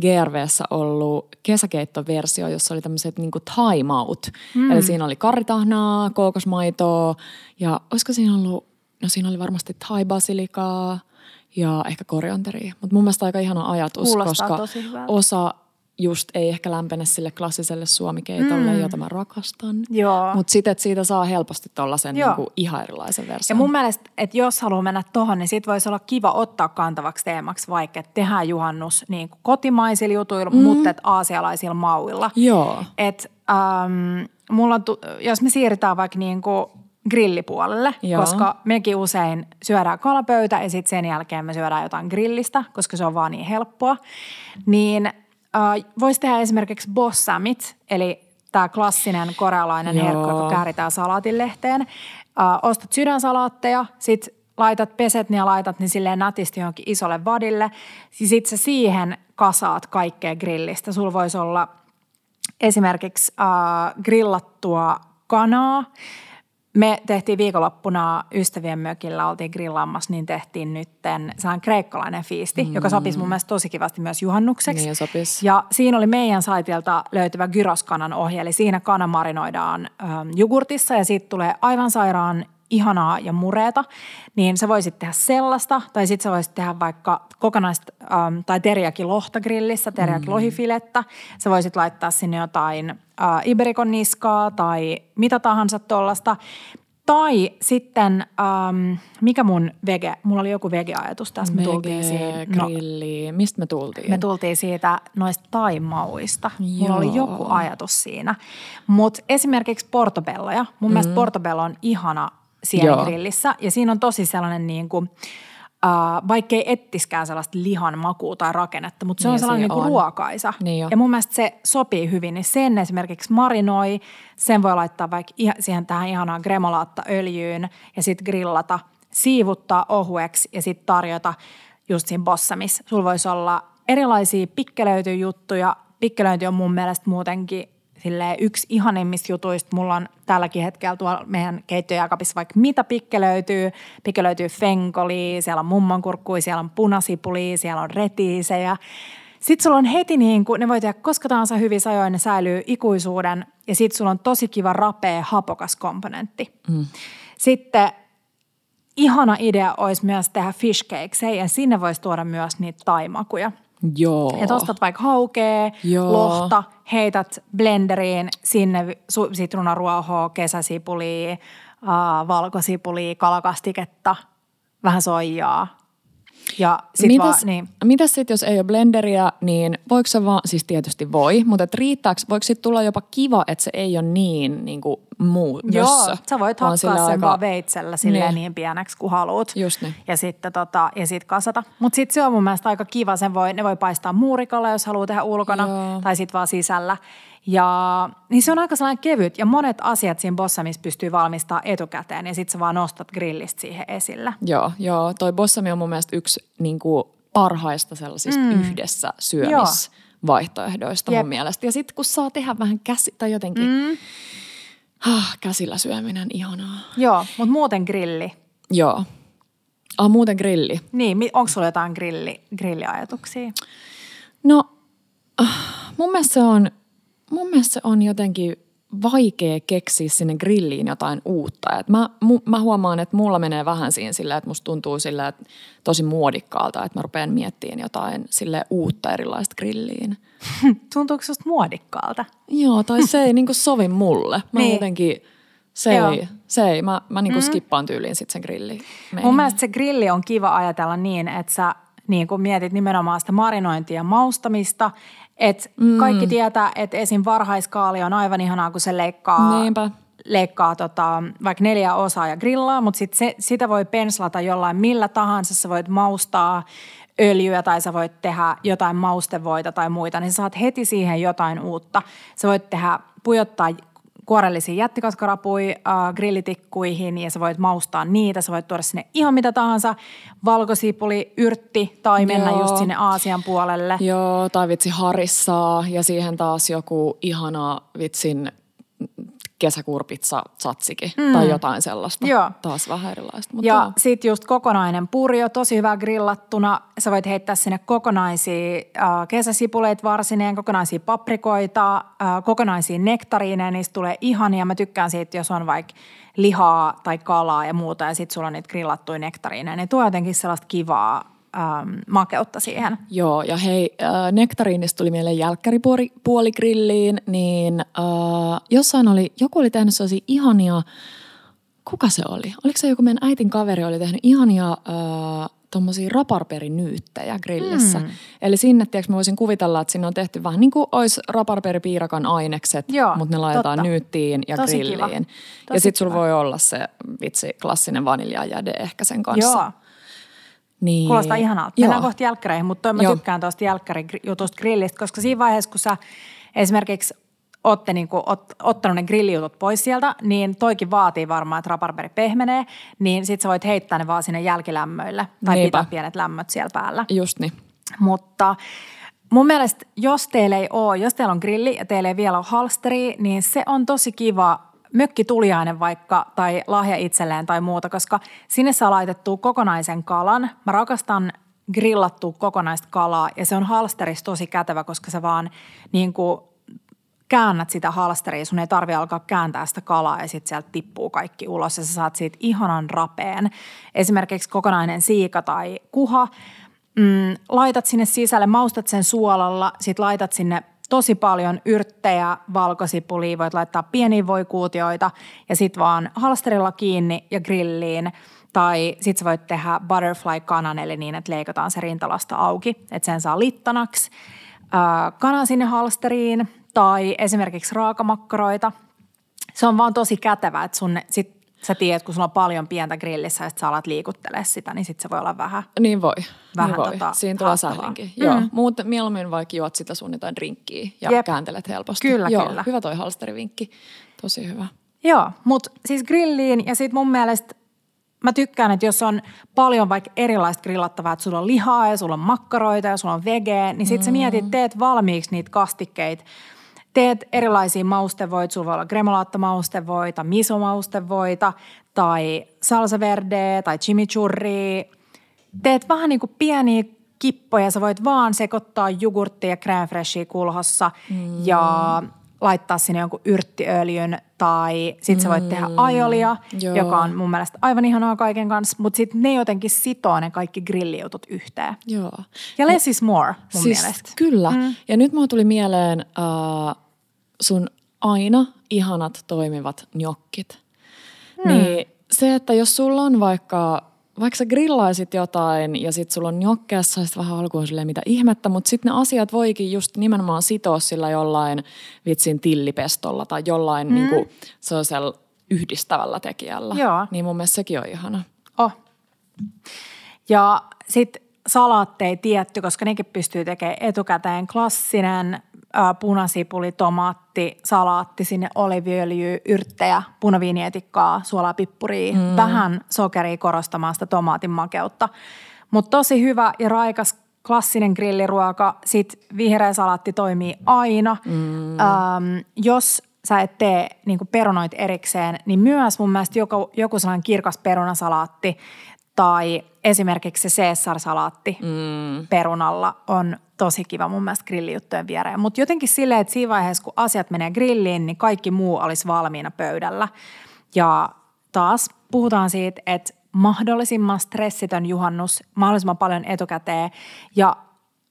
GRVssä ollut kesäkeittoversio, jossa oli tämmöiset niin time out. Hmm. Eli siinä oli karita tahnaa, kookosmaitoa ja olisiko siinä ollut, no siinä oli varmasti thai-basilikaa ja ehkä korianteria. Mutta mun mielestä aika ihana ajatus, Kuulostaa koska osa just ei ehkä lämpene sille klassiselle suomikeitolle, mm. jota mä rakastan. Mutta sitten, siitä saa helposti tuollaisen niinku ihan erilaisen version. Ja mun mielestä, että jos haluaa mennä tohon, niin sit voisi olla kiva ottaa kantavaksi teemaksi vaikka, että tehdään juhannus niin kotimaisilla jutuilla, mm. mutta aasialaisilla mauilla. Joo. Et, mulla tu- jos me siirrytään vaikka niin kuin grillipuolelle, Joo. koska mekin usein syödään kalapöytä ja sitten sen jälkeen me syödään jotain grillistä, koska se on vaan niin helppoa, niin – Uh, voisi tehdä esimerkiksi bossamit, eli tämä klassinen korealainen Joo. herkku, joka kääritään salaatinlehteen. Uh, ostat sydänsalaatteja, sit laitat, peset ne ja laitat ne silleen nätisti johonkin isolle vadille. Sitten sä siihen kasaat kaikkea grillistä. Sulla voisi olla esimerkiksi äh, grillattua kanaa. Me tehtiin viikonloppuna ystävien mökillä, oltiin grillaamassa, niin tehtiin nytten sellainen kreikkalainen fiisti, mm. joka sopisi mun mielestä tosi kivasti myös juhannukseksi. Niin sopisi. Ja siinä oli meidän saitilta löytyvä gyroskanan ohje, eli siinä kana marinoidaan ähm, jogurtissa ja siitä tulee aivan sairaan ihanaa ja mureeta, niin sä voisit tehdä sellaista, tai sitten sä voisit tehdä vaikka kokonaista, ähm, tai teriaki lohta grillissä, teriaki lohifilettä. Sä voisit laittaa sinne jotain äh, iberikon niskaa tai mitä tahansa tuollaista. Tai sitten, ähm, mikä mun vege, mulla oli joku vege-ajatus tässä, me tultiin siitä. No, grilli. Mistä me tultiin? me tultiin siitä noista taimauista. Mulla oli Joo. joku ajatus siinä. Mutta esimerkiksi portobelloja. Mun mm. mielestä portobello on ihana Joo. sienigrillissä. Ja siinä on tosi sellainen niin kuin, Uh, vaikkei ettiskään sellaista lihan makua tai rakennetta, mutta se Niin, on sellainen se niin kuin on. ruokaisa. Niin jo. ja mun mielestä se sopii hyvin, niin sen esimerkiksi marinoi, sen voi laittaa vaikka siihen tähän ihanaan gremolaatta öljyyn ja sitten grillata, siivuttaa ohueksi ja sitten tarjota just siinä bossamissa. Sulla voisi olla erilaisia pikkelöityjuttuja. Pikkelöinti on mun mielestä muutenkin silleen yksi ihanimmista jutuista. Mulla on tälläkin hetkellä tuolla meidän keittiöjääkaapissa vaikka mitä pikkelöityy. Pikkelöityy fenkoli, siellä on mummonkurkkui, siellä on punasipuli, siellä on retiisejä. Sitten sulla on heti niin kuin, ne voi tehdä koska tahansa hyvissä ajoin, ne säilyy ikuisuuden. Ja sitten sulla on tosi kiva rapea, hapokas komponentti. Mm. Sitten ihana idea olisi myös tehdä fish cakes, ja sinne voisi tuoda myös niitä taimakuja. Joo. Että ostat vaikka haukea, Joo. lohta, heität blenderiin sinne su- sitruunaruohoa, kesäsipulia, äh, valkosipulia, kalakastiketta, vähän soijaa. Ja sit Mitäs, vaan, niin. mitäs sitten, jos ei ole blenderiä, niin voiko se vaan, siis tietysti voi, mutta et riittääkö, voiko sitten tulla jopa kiva, että se ei ole niin, niin kuin muu Joo, mössö, sä voit hakkaa sen aika- vaan veitsellä silleen Niin. niin pieneksi kuin haluat. Just niin. Ja sitten tota, ja sit kasata. Mutta sitten se on mun mielestä aika kiva. Sen voi, ne voi paistaa muurikalla, jos haluaa tehdä ulkona Joo. tai sitten vaan sisällä. Ja niin se on aika sellainen kevyt ja monet asiat siinä bossamissa pystyy valmistaa etukäteen ja sitten sä vaan nostat grillistä siihen esille. Joo, joo. Toi bossami on mun mielestä yksi niin kuin parhaista sellaisista mm. yhdessä syömisvaihtoehdoista Jep. mun mielestä. Ja sitten kun saa tehdä vähän käsi, tai jotenkin, mm. ah, käsillä syöminen, ihanaa. Joo, mutta muuten grilli. Joo. Ah, muuten grilli. Niin, onko sulla jotain grilli, grilliajatuksia? No, ah, mun mielestä se on, mun mielestä se on jotenkin vaikea keksiä sinne grilliin jotain uutta. Et mä, mu, mä huomaan, että mulla menee vähän siinä silleen, että musta tuntuu silleen, että tosi muodikkaalta, että mä rupean miettimään jotain sille uutta erilaista grilliin. [laughs] Tuntuuko susta muodikkaalta? Joo, tai se ei niinku sovi mulle. Mä Niin. jotenkin, se Joo. ei, se ei, mä, mä niinku mm. skippaan tyyliin sit sen grilliin. Mun mielestä se grilli on kiva ajatella niin, että sä niin kun mietit nimenomaan sitä marinointia ja maustamista, että mm. kaikki tietää, että esim. varhaiskaali on aivan ihanaa, kun se leikkaa, Niinpä. leikkaa tota, vaikka neljä osaa ja grillaa, mutta sit se, sitä voi penslata jollain millä tahansa. Sä voit maustaa öljyä tai sä voit tehdä jotain maustevoita tai muita, niin sä saat heti siihen jotain uutta. Sä voit tehdä, pujottaa kuorellisia jättikaskarapuja äh, grillitikkuihin ja sä voit maustaa niitä. Sä voit tuoda sinne ihan mitä tahansa, valkosipuli, yrtti tai mennä Joo. just sinne Aasian puolelle. Joo, tai vitsi harissaa ja siihen taas joku ihana vitsin kesäkurpitsa tzatziki mm. tai jotain sellaista. Joo. Taas vähän erilaista. Mutta Ja sitten just kokonainen purjo, tosi hyvä grillattuna. Sä voit heittää sinne kokonaisia äh, kesäsipuleita varsineen, kokonaisia paprikoita, äh, kokonaisia nektariineja. Niistä tulee ihania. Mä tykkään siitä, jos on vaikka lihaa tai kalaa ja muuta ja sitten sulla on niitä grillattuja nektariineja. Ne tuo jotenkin sellaista kivaa ähm, makeutta siihen. Joo, ja hei, äh, nektariinista tuli mieleen jälkkäripuoli grilliin, niin äh, jossain oli, joku oli tehnyt sellaisia ihania, kuka se oli? Oliko se joku meidän äitin kaveri, oli tehnyt ihania äh, tuommoisia raparperinyyttejä grillissä. Mm. Eli sinne, tiedätkö, mä voisin kuvitella, että sinne on tehty vähän niin kuin olisi raparperipiirakan ainekset, Joo, mutta ne laitetaan totta. nyyttiin ja Tosi kiva. grilliin. ja Tosi sitten sulla kiva. voi olla se vitsi klassinen vaniljajäde ehkä sen kanssa. Joo. Niin. Kuulostaa ihanalta. Joo. Mennään kohti jälkkäreihin, mutta mä Joo. tykkään tuosta jälkkärijutusta grillistä, koska siinä vaiheessa, kun sä esimerkiksi olette niinku, ot, ottanut ne grillijutut pois sieltä, niin toikin vaatii varmaan, että raparperi pehmenee, niin sit sä voit heittää ne vaan sinne jälkilämmöille tai Niinpä. pitää pienet lämmöt siellä päällä. Just niin. Mutta mun mielestä, jos teillä ei ole, jos teillä on grilli ja teillä ei vielä ole halsteri, niin se on tosi kiva mökkituliainen vaikka tai lahja itselleen tai muuta, koska sinne saa laitettua kokonaisen kalan. Mä rakastan grillattua kokonaista kalaa ja se on halsterissa tosi kätevä, koska se vaan niin kuin käännät sitä halsteria, sun ei tarvi alkaa kääntää sitä kalaa ja sitten sieltä tippuu kaikki ulos ja sä saat siitä ihanan rapeen. Esimerkiksi kokonainen siika tai kuha, mm, laitat sinne sisälle, maustat sen suolalla, sit laitat sinne tosi paljon yrttejä, valkosipulia, voit laittaa pieniä voikuutioita ja sitten vaan halsterilla kiinni ja grilliin. Tai sitten sä voit tehdä butterfly kanan, eli niin, että leikataan se rintalasta auki, että sen saa littanaksi. Kanan sinne halsteriin tai esimerkiksi raakamakkaroita. Se on vaan tosi kätevä, että sun sit sä tiedät, kun sulla on paljon pientä grillissä ja sä alat liikuttele sitä, niin sit se voi olla vähän Niin voi. Vähän niin voi. tota Siinä tulee sählinkin. Mm. Joo, mutta mieluummin vaikka juot sitä sun jotain drinkkiä ja Jep. kääntelet helposti. Kyllä, Joo, kyllä. hyvä toi halsterivinkki. Tosi hyvä. Joo, mutta siis grilliin ja sitten mun mielestä mä tykkään, että jos on paljon vaikka erilaista grillattavaa, että sulla on lihaa ja sulla on makkaroita ja sulla on vege, niin sit sä mietit, teet valmiiksi niitä kastikkeita. Teet erilaisia maustevoita, sulla voi olla gremolaatta-maustevoita, miso-maustevoita tai salsa verde tai chimichurri. Teet vähän niin kuin pieniä kippoja, sä voit vaan sekoittaa jogurttia ja crème kulhossa mm. ja laittaa sinne jonkun yrttiöljyn tai sit sä voit tehdä aiolia, Joo. joka on mun mielestä aivan ihanaa kaiken kanssa, mutta sitten ne jotenkin sitoo ne kaikki grillijutut yhteen. Joo. Ja less is more mun siis, mielestä. Kyllä. Mm. Ja nyt mulla tuli mieleen äh, sun aina ihanat toimivat njokkit. Mm. Niin se, että jos sulla on vaikka, vaikka sä grillaisit jotain ja sit sulla on njokkeessa, ja sit vähän alkuun silleen mitä ihmettä, mutta sitten ne asiat voikin just nimenomaan sitoa sillä jollain vitsin tillipestolla tai jollain mm. niinku sellaisella yhdistävällä tekijällä. Joo. Niin mun mielestä sekin on ihana. Oh. Ja sitten salaatteja tietty, koska nekin pystyy tekemään etukäteen klassinen punasipuli, tomaatti, salaatti, sinne oliviöljyä, yrttejä, punaviinietikkaa, suolaa, pippuria, mm. vähän sokeria korostamaan sitä tomaatin makeutta. Mutta tosi hyvä ja raikas klassinen grilliruoka. Sitten vihreä salaatti toimii aina. Mm. Ähm, jos sä et tee niin perunoit erikseen, niin myös mun mielestä joku, joku sellainen kirkas perunasalaatti tai esimerkiksi se Caesar-salaatti mm. perunalla on tosi kiva mun mielestä grillijuttujen viereen. Mutta jotenkin silleen, että siinä vaiheessa, kun asiat menee grilliin, niin kaikki muu olisi valmiina pöydällä. Ja taas puhutaan siitä, että mahdollisimman stressitön juhannus, mahdollisimman paljon etukäteen. Ja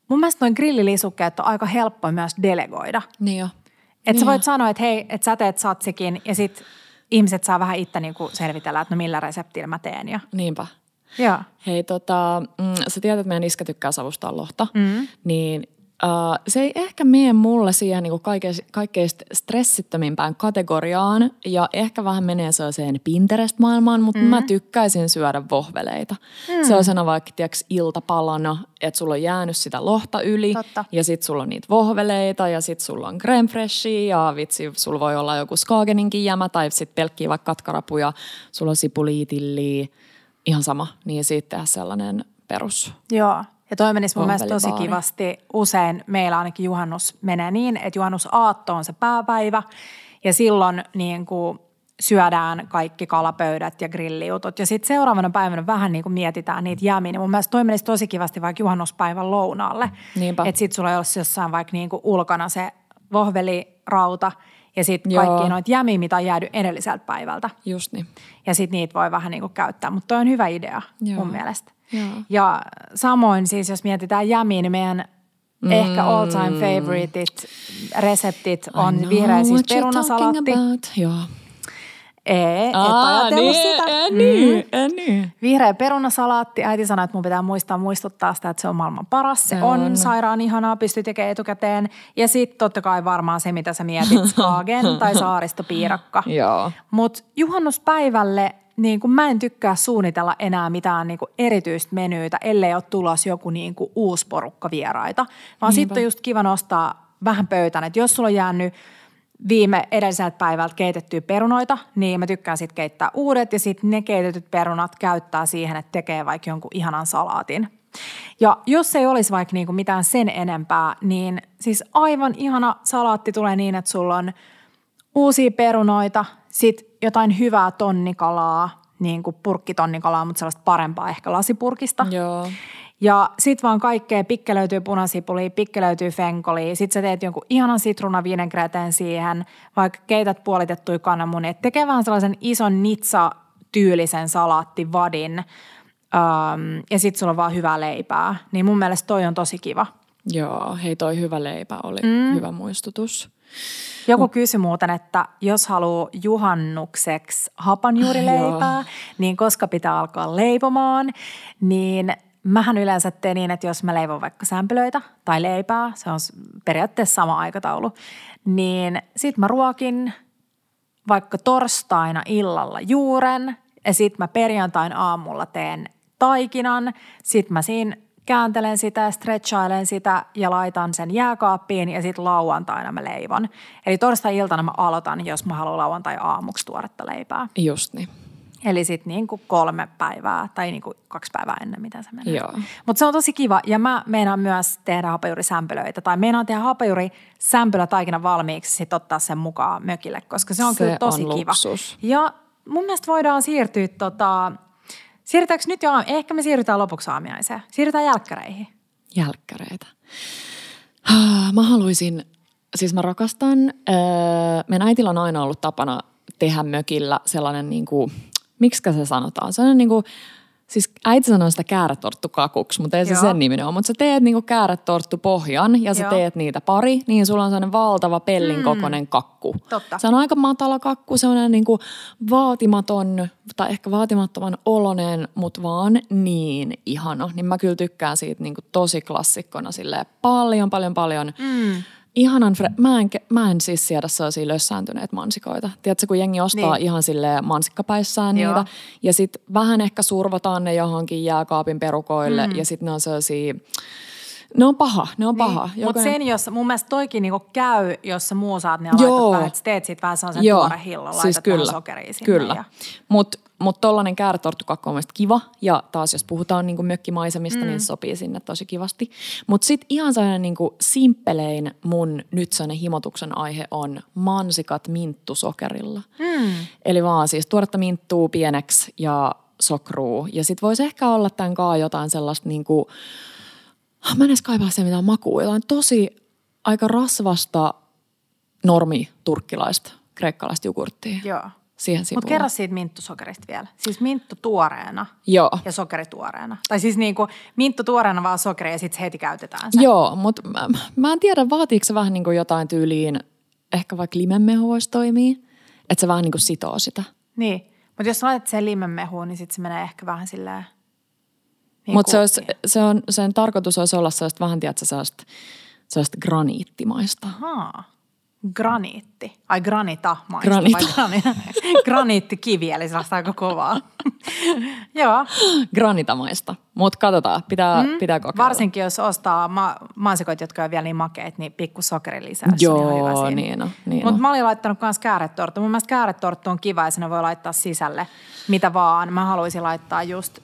mun mielestä noin grillilisukkeet on aika helppo myös delegoida. Niin jo. Että Niin sä jo. voit sanoa, että hei, että sä teet satsikin ja sit ihmiset saa vähän itse niinku selvitellä, että no millä reseptillä mä teen. Ja, Niinpä. Joo. Hei, tota, mm, sä tiedät, että meidän iskä tykkää savustaa lohta, mm. niin uh, se ei ehkä mene mulle siihen niin kaikkein, kaikkein stressittömimpään kategoriaan ja ehkä vähän menee sellaiseen Pinterest-maailmaan, mutta mm. mä tykkäisin syödä vohveleita. Mm. Sellaisena vaikka tiiäks, iltapalana, että sulla on jäänyt sitä lohta yli Totta. ja sit sulla on niitä vohveleita ja sit sulla on crème freshia ja vitsi, sulla voi olla joku Skageninkin jämä tai sit pelkkiä vaikka katkarapuja, sulla on sipuliitilliä, ihan sama, niin siitä tehdä sellainen perus. Joo. Ja toi menisi mun mielestä tosi kivasti. Usein meillä ainakin juhannus menee niin, että juhannusaatto on se pääpäivä ja silloin niin kuin syödään kaikki kalapöydät ja grillijutut. Ja sitten seuraavana päivänä vähän niin kuin mietitään niitä jäämiä. Niin mun mielestä toi menisi tosi kivasti vaikka juhannuspäivän lounaalle. Että sitten sulla ei olisi jossain vaikka niin kuin ulkona se vohvelirauta ja sitten kaikki noita jämiä, mitä on jäänyt edelliseltä päivältä. Just niin. Ja sitten niitä voi vähän niin kuin käyttää. Mutta toi on hyvä idea Joo. mun mielestä. Joo. Ja samoin siis, jos mietitään jämiä, niin meidän mm. ehkä all time favoritit reseptit on vihreä siis perunasalaatti. Joo. Ei, et ajatellut sitä. en niin, en niin. Vihreä perunasalaatti. Äiti sanoi, että mun pitää muistaa muistuttaa sitä, että se on maailman paras. Se, on. on. sairaan ihanaa, pystyy tekemään etukäteen. Ja sitten totta kai varmaan se, mitä sä mietit, [laughs] Skagen tai saaristopiirakka. [laughs] Joo. Mutta juhannuspäivälle niin kun mä en tykkää suunnitella enää mitään niin erityistä menyytä, ellei ole tulos joku niin kuin uusi porukka vieraita. Vaan sitten on just kiva nostaa vähän pöytään, että jos sulla on jäänyt viime edelliseltä päivältä keitettyä perunoita, niin mä tykkään sitten keittää uudet ja sitten ne keitetyt perunat käyttää siihen, että tekee vaikka jonkun ihanan salaatin. Ja jos ei olisi vaikka niinku mitään sen enempää, niin siis aivan ihana salaatti tulee niin, että sulla on uusia perunoita, sit jotain hyvää tonnikalaa, niin kuin purkkitonnikalaa, mutta sellaista parempaa ehkä lasipurkista. Joo. Ja sit vaan kaikkea, pikke löytyy punasipulia, pikke löytyy fenkolia, sit sä teet jonkun ihanan sitruunaviinegreteen siihen, vaikka keität puolitettuja kananmunia, et tekee vähän sellaisen ison nitsa-tyylisen salaattivadin, ähm, ja sit sulla on vaan hyvää leipää. Niin mun mielestä toi on tosi kiva. Joo, hei toi hyvä leipä oli mm. hyvä muistutus. Joku kysyi muuten, että jos haluaa juhannukseksi hapanjuurileipää, niin koska pitää alkaa leipomaan, niin mähän yleensä teen niin, että jos mä leivon vaikka sämpylöitä tai leipää, se on periaatteessa sama aikataulu, niin sit mä ruokin vaikka torstaina illalla juuren ja sit mä perjantain aamulla teen taikinan, sit mä siinä kääntelen sitä, stretchailen sitä ja laitan sen jääkaappiin ja sitten lauantaina mä leivon. Eli torstai-iltana mä aloitan, jos mä haluan lauantai-aamuksi tuoretta leipää. Just niin. Eli sitten niin kuin kolme päivää tai niin kuin kaksi päivää ennen, mitä se menee. Mutta se on tosi kiva ja mä meinaan myös tehdä hapajuurisämpylöitä tai meinaan tehdä hapajuurisämpylä taikina valmiiksi sit ottaa sen mukaan mökille, koska se on Se kyllä tosi on kiva. luksus. Ja mun mielestä voidaan siirtyä tota, siirrytäänkö nyt jo, ehkä me siirrytään lopuksi aamiaiseen. Siirrytään jälkkäreihin. Jälkkäreitä. Ah, Mä haluaisin, siis mä rakastan, öö, meidän äitillä on aina ollut tapana tehdä mökillä sellainen niin kuin, miksi se sanotaan, sellainen niin kuin, siis äiti sanoo sitä kääretorttukakuksi, mutta ei se Joo. sen niminen ole, mutta sä teet niin kuin kääretorttupohjan ja sä Joo. teet niitä pari, niin sulla on sellainen valtava pellin kokoinen kakku. Totta. Se on aika matala kakku, sellainen niin kuin vaatimaton tai ehkä vaatimattoman olonen, mutta vaan niin ihana. Niin mä kyllä tykkään siitä niin kuin tosi klassikkona silleen paljon, paljon, paljon. Mm. Ihanan, fre- mä, en, mä en siis siedä sellaisia lössääntyneitä mansikoita. Tiedätkö, kun jengi ostaa Niin. niin. ihan sille mansikkapäissään Joo. niitä. Ja sitten vähän ehkä survotaan ne johonkin jääkaapin perukoille. Mm. Ja sitten ne on sellaisia, ne on paha, ne on paha. Niin, mutta sen, jos mun mielestä toikin niinku käy, jos sä muu saat, niin Joo. laitat vähän, että teet siitä vähän sellaisen tuore hillo, laitat siis kyllä, sokeria sinne. Kyllä, Ja, mutta mut tollanen kääretorttukakku on mielestäni kiva. Ja taas jos puhutaan niinku mökkimaisemista, mm. niin se sopii sinne tosi kivasti. Mutta sitten ihan sellainen niinku simppelein mun nyt sellainen himotuksen aihe on mansikat minttusokerilla. Mm. Eli vaan siis tuoretta minttuu pieneksi ja sokruu. Ja sitten voisi ehkä olla tämän kaa jotain sellaista niinku, Ah, mä en edes kaipaa se mitään makua. Jotain tosi aika rasvasta normi turkkilaista, kreikkalaista jogurttia. joo. Siihen sivuun. Mutta kerro siitä minttusokerista vielä. Siis minttu tuoreena Joo. ja sokeri tuoreena. Tai siis niinku minttu tuoreena vaan sokeri ja sitten heti käytetään se. Joo, mutta mä, mä en tiedä, vaatiiko se vähän niin kuin jotain tyyliin, ehkä vaikka limenmehu voisi toimia, että se vähän niin kuin sitoo sitä. Niin. Mutta jos laitat sen limenmehuun, niin sitten se menee ehkä vähän silleen... Niin Mutta se, olisi, se on, sen tarkoitus olisi olla sellaista vähän, tiedätkö, sellaista, sellaista graniittimaista. Ahaa. Graniitti. Ai granita maista. Granita. Vai grani, [laughs] graniittikivi, eli sellaista aika kovaa. [laughs] Joo. Granitamaista. Mutta katsotaan, pitää, mm, pitää kokeilla. Varsinkin jos ostaa ma- mansikoita, jotka on vielä niin makeet, niin pikku sokeri lisää. se on ihan hyvä Joo, siinä. niin on. Niin Mutta mä olin laittanut myös kääretorttu. Mun mielestä kääretorttu on kiva ja sinne voi laittaa sisälle mitä vaan. Mä haluaisin laittaa just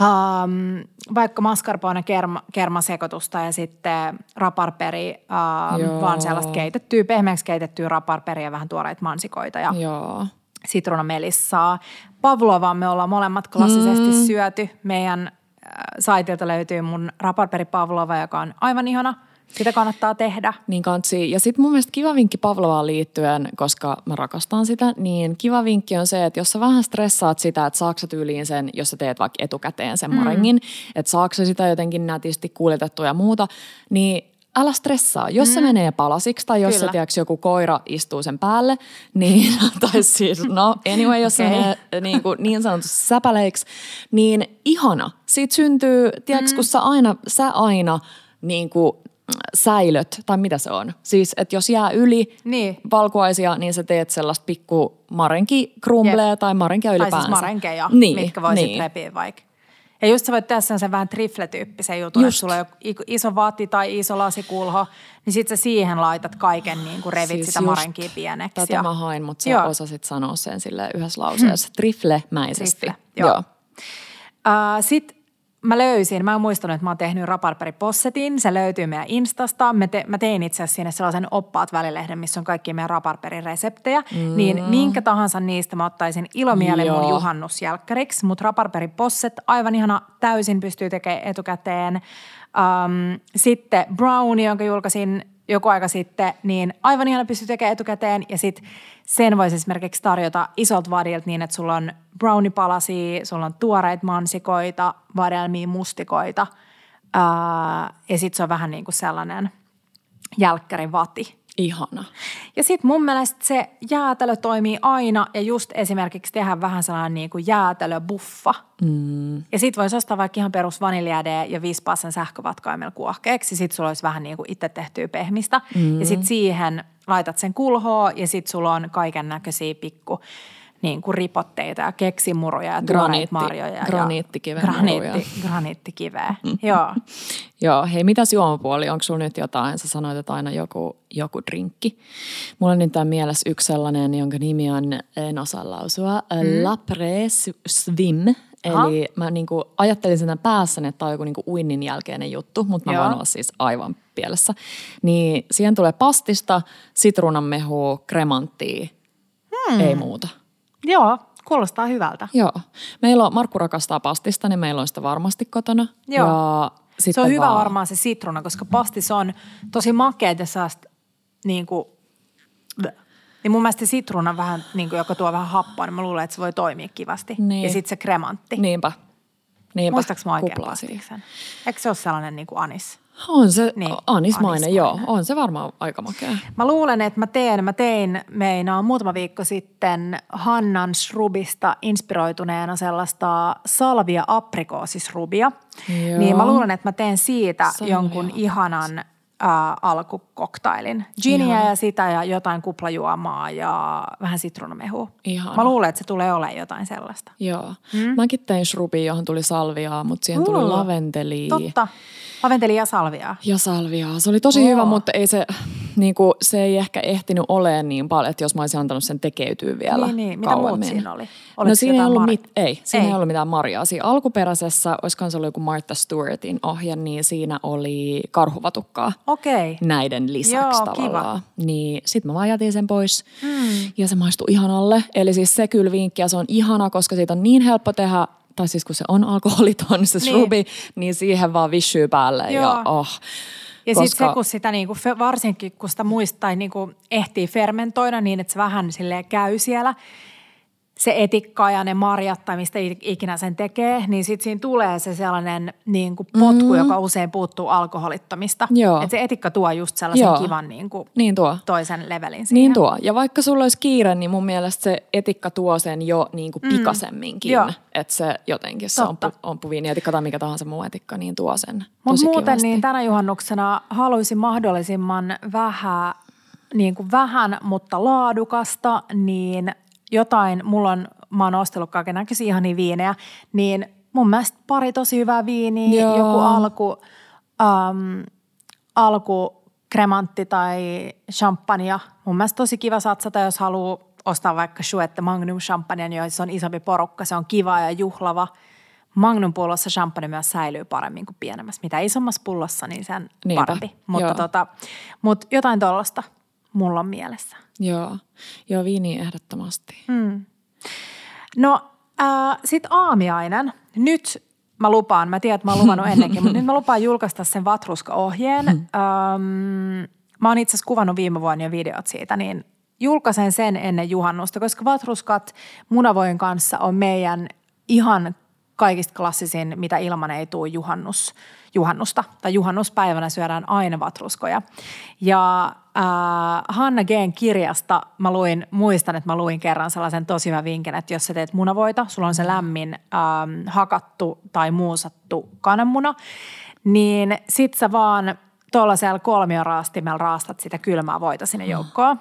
um, vaikka mascarpone kerma, kermasekoitusta ja sitten raparperi, um, Joo. vaan sellaista keitettyä, pehmeäksi keitettyä raparperia ja vähän tuoreita mansikoita ja Joo. sitruunamelissaa. Pavlovaa me ollaan molemmat klassisesti mm. syöty. Meidän äh, saitilta löytyy mun raparperi Pavlova, joka on aivan ihana. Sitä kannattaa tehdä. Niin kansi. Ja sitten mun mielestä kiva vinkki Pavlovaan liittyen, koska mä rakastan sitä, niin kiva vinkki on se, että jos sä vähän stressaat sitä, että saako sä tyyliin sen, jos sä teet vaikka etukäteen sen marengin, että saako sitä jotenkin nätisti kuljetettua ja muuta, niin älä stressaa. Jos mm. se menee palasiksi tai jos Kyllä. se, joku koira istuu sen päälle, niin, [laughs] tai siis no anyway, jos Okei. se menee niin, kuin, niin sanotusti säpäleiksi, niin ihana. Siitä syntyy, tiedätkö, mm. kun sä aina, sä aina niin kuin, säilöt, tai mitä se on? Siis, että jos jää yli Niin. valkuaisia, niin sä teet sellaista pikku marenki krumblea tai marenkia Tai ylipäänsä. siis marenkeja, niin, mitkä voisit niin. repiä vaikka. Ja just sä voit tehdä sen vähän trifle-tyyppisen jutun, Just. että sulla on iso vaatti tai iso lasikulho, niin sit sä siihen laitat kaiken, niin kuin revit siis sitä just marenkia pieneksi. Tätä ja- mä hain, mutta sä Joo. osasit sanoa sen sille yhdessä lauseessa. Trifle-mäisesti. Trifle, joo. Uh, Sitten mä löysin, mä en muistanut, että mä oon tehnyt raparperipossetin, se löytyy meidän Instasta. Mä, te, mä tein itse asiassa sinne sellaisen oppaat välilehden, missä on kaikki meidän raparperin reseptejä. Mm. Niin minkä tahansa niistä mä ottaisin ilomielen mun juhannusjälkkäriksi. Mutta raparperiposset, aivan ihana, täysin pystyy tekemään etukäteen. Um, sitten brownie, jonka julkaisin joku aika sitten, niin aivan ihana pystyy tekemään etukäteen. Ja sitten sen voisi esimerkiksi tarjota isolta vadilta niin, että sulla on brownie-palasia, sulla on tuoreita mansikoita, vadelmia, mustikoita. Ää, ja sitten se on vähän niin kuin sellainen jälkkärin vati. Ihana. Ja sitten mun mielestä se jäätelö toimii aina ja just esimerkiksi tehdä vähän sellainen niin kuin jäätelöbuffa. Mm. Ja sitten voisi ostaa vaikka ihan perus vaniljäde ja vispaa sen sähkövatkaimella kuohkeeksi. Sitten sulla olisi vähän niin kuin itse tehtyä pehmistä. Mm. Ja sitten siihen laitat sen kulhoon ja sitten sulla on kaiken näköisiä pikku niin kuin ripotteita ja keksimuroja ja Graniitti, marjoja. Graniittikiveä. Graniitti, graniittikiveä, joo. [laughs] joo, hei mitäs juomapuoli, onko sulla nyt jotain? Sä sanoit, että aina joku, joku drinkki. Mulla on nyt tämä mielessä yksi sellainen, jonka nimi on, en osaa lausua, mm. Lapre Swim. Eli mä niinku ajattelin sen päässäni, että tämä on joku niinku uinnin jälkeinen juttu, mutta mä Joo. voin olla siis aivan pielessä. Niin siihen tulee pastista, sitruunanmehua, kremanttia, hmm. ei muuta. Joo, kuulostaa hyvältä. Joo. Meillä on, Markku rakastaa pastista, niin meillä on sitä varmasti kotona. Joo. Ja se on hyvä vaan... varmaan se sitruna, koska pastis on tosi makea ja saa niin kuin, niin mun mielestä sitruna vähän, niin kuin, joka tuo vähän happoa, niin mä luulen, että se voi toimia kivasti. Niin. Ja sitten se kremantti. Niinpä. Niinpä. Muistaaks mä oikein pastiksen? Eikö se ole sellainen niin kuin anis? On se niin, anismainen, joo. On se varmaan aika makea. Mä luulen, että mä teen, mä tein meinaan muutama viikko sitten Hannan shrubista inspiroituneena sellaista salvia aprikoosisrubia. Joo. Niin mä luulen, että mä teen siitä salvia. jonkun ihanan äh, alkukoktailin. Ginia ja sitä ja jotain kuplajuomaa ja vähän sitruunamehua. Ihana. Mä luulen, että se tulee olemaan jotain sellaista. Joo. Hmm? Mäkin tein shrubia, johon tuli salviaa, mutta siihen uh, tuli laventeli. Totta. Laventeli ja salviaa. Ja salviaa. Se oli tosi oh. hyvä, mutta ei se, niin kuin, se ei ehkä ehtinyt olemaan niin paljon, että jos mä olisin antanut sen tekeytyä vielä Niin, niin. Mitä muut siinä oli? Oliko no siinä ei ollut, mit, ei, siinä ei. ei ollut mitään marjaa. Siinä alkuperäisessä, olisikohan se ollut joku Martha Stewartin ohje, niin siinä oli karhuvatukkaa. Okei. Näiden lisäksi Joo, tavallaan. Kiva. Niin sit mä vaan jätin sen pois hmm. ja se maistui ihanalle. Eli siis se kyllä vinkki ja se on ihana, koska siitä on niin helppo tehdä tai siis kun se on alkoholiton, se niin. srubi, niin siihen vaan vissyy päälle Joo. ja oh. Ja koska... sitten se, kun sitä niinku, varsinkin kun sitä muistaa, niinku ehtii fermentoida niin, että se vähän käy siellä, se etikka ja ne marjat tai mistä ikinä sen tekee, niin sitten siinä tulee se sellainen niin kuin potku, mm-hmm. joka usein puuttuu alkoholittomista. Että se etikka tuo just sellaisen Joo. kivan niin kuin niin tuo. toisen levelin siihen. Niin tuo. Ja vaikka sulla olisi kiire, niin mun mielestä se etikka tuo sen jo niin kuin mm. pikasemminkin. Mm. Että se jotenkin se on, on puviinietikka tai mikä tahansa muu etikka, niin tuo sen Mutta muuten kivasti. niin tänä juhannuksena haluaisin mahdollisimman vähän niin kuin vähän, mutta laadukasta, niin jotain, mulla on, mä oon ostellut kaiken näköisiä ihania viinejä, niin mun mielestä pari tosi hyvää viiniä, Joo. joku alku, um, alku kremantti tai champagne. Mun mielestä tosi kiva satsata, jos haluaa ostaa vaikka Chouette Magnum champagne, joissa on isompi porukka. Se on kiva ja juhlava. Magnum pullossa champagne myös säilyy paremmin kuin pienemmässä. Mitä isommassa pullossa, niin sen Niinpä. parempi. Mutta, tota, mutta jotain tuollaista mulla on mielessä. Joo, joo viini ehdottomasti. Mm. No äh, sit aamiainen. Nyt mä lupaan, mä tiedän, että mä oon luvannut [laughs] ennenkin, mutta nyt mä lupaan julkaista sen vatruska-ohjeen. Hmm. Ähm, mä oon itse asiassa kuvannut viime vuonna jo videot siitä, niin julkaisen sen ennen juhannusta, koska vatruskat munavoin kanssa on meidän ihan kaikista klassisin, mitä ilman ei tule juhannus, juhannusta. Tai juhannuspäivänä syödään aina vatruskoja. Ja äh, Hanna Geen kirjasta mä luin, muistan, että mä luin kerran sellaisen tosi hyvän vinkin, että jos sä teet munavoita, sulla on se lämmin ähm, hakattu tai muusattu kananmuna, niin sit sä vaan tuollaisella kolmioraastimella raastat sitä kylmää voita sinne joukkoon.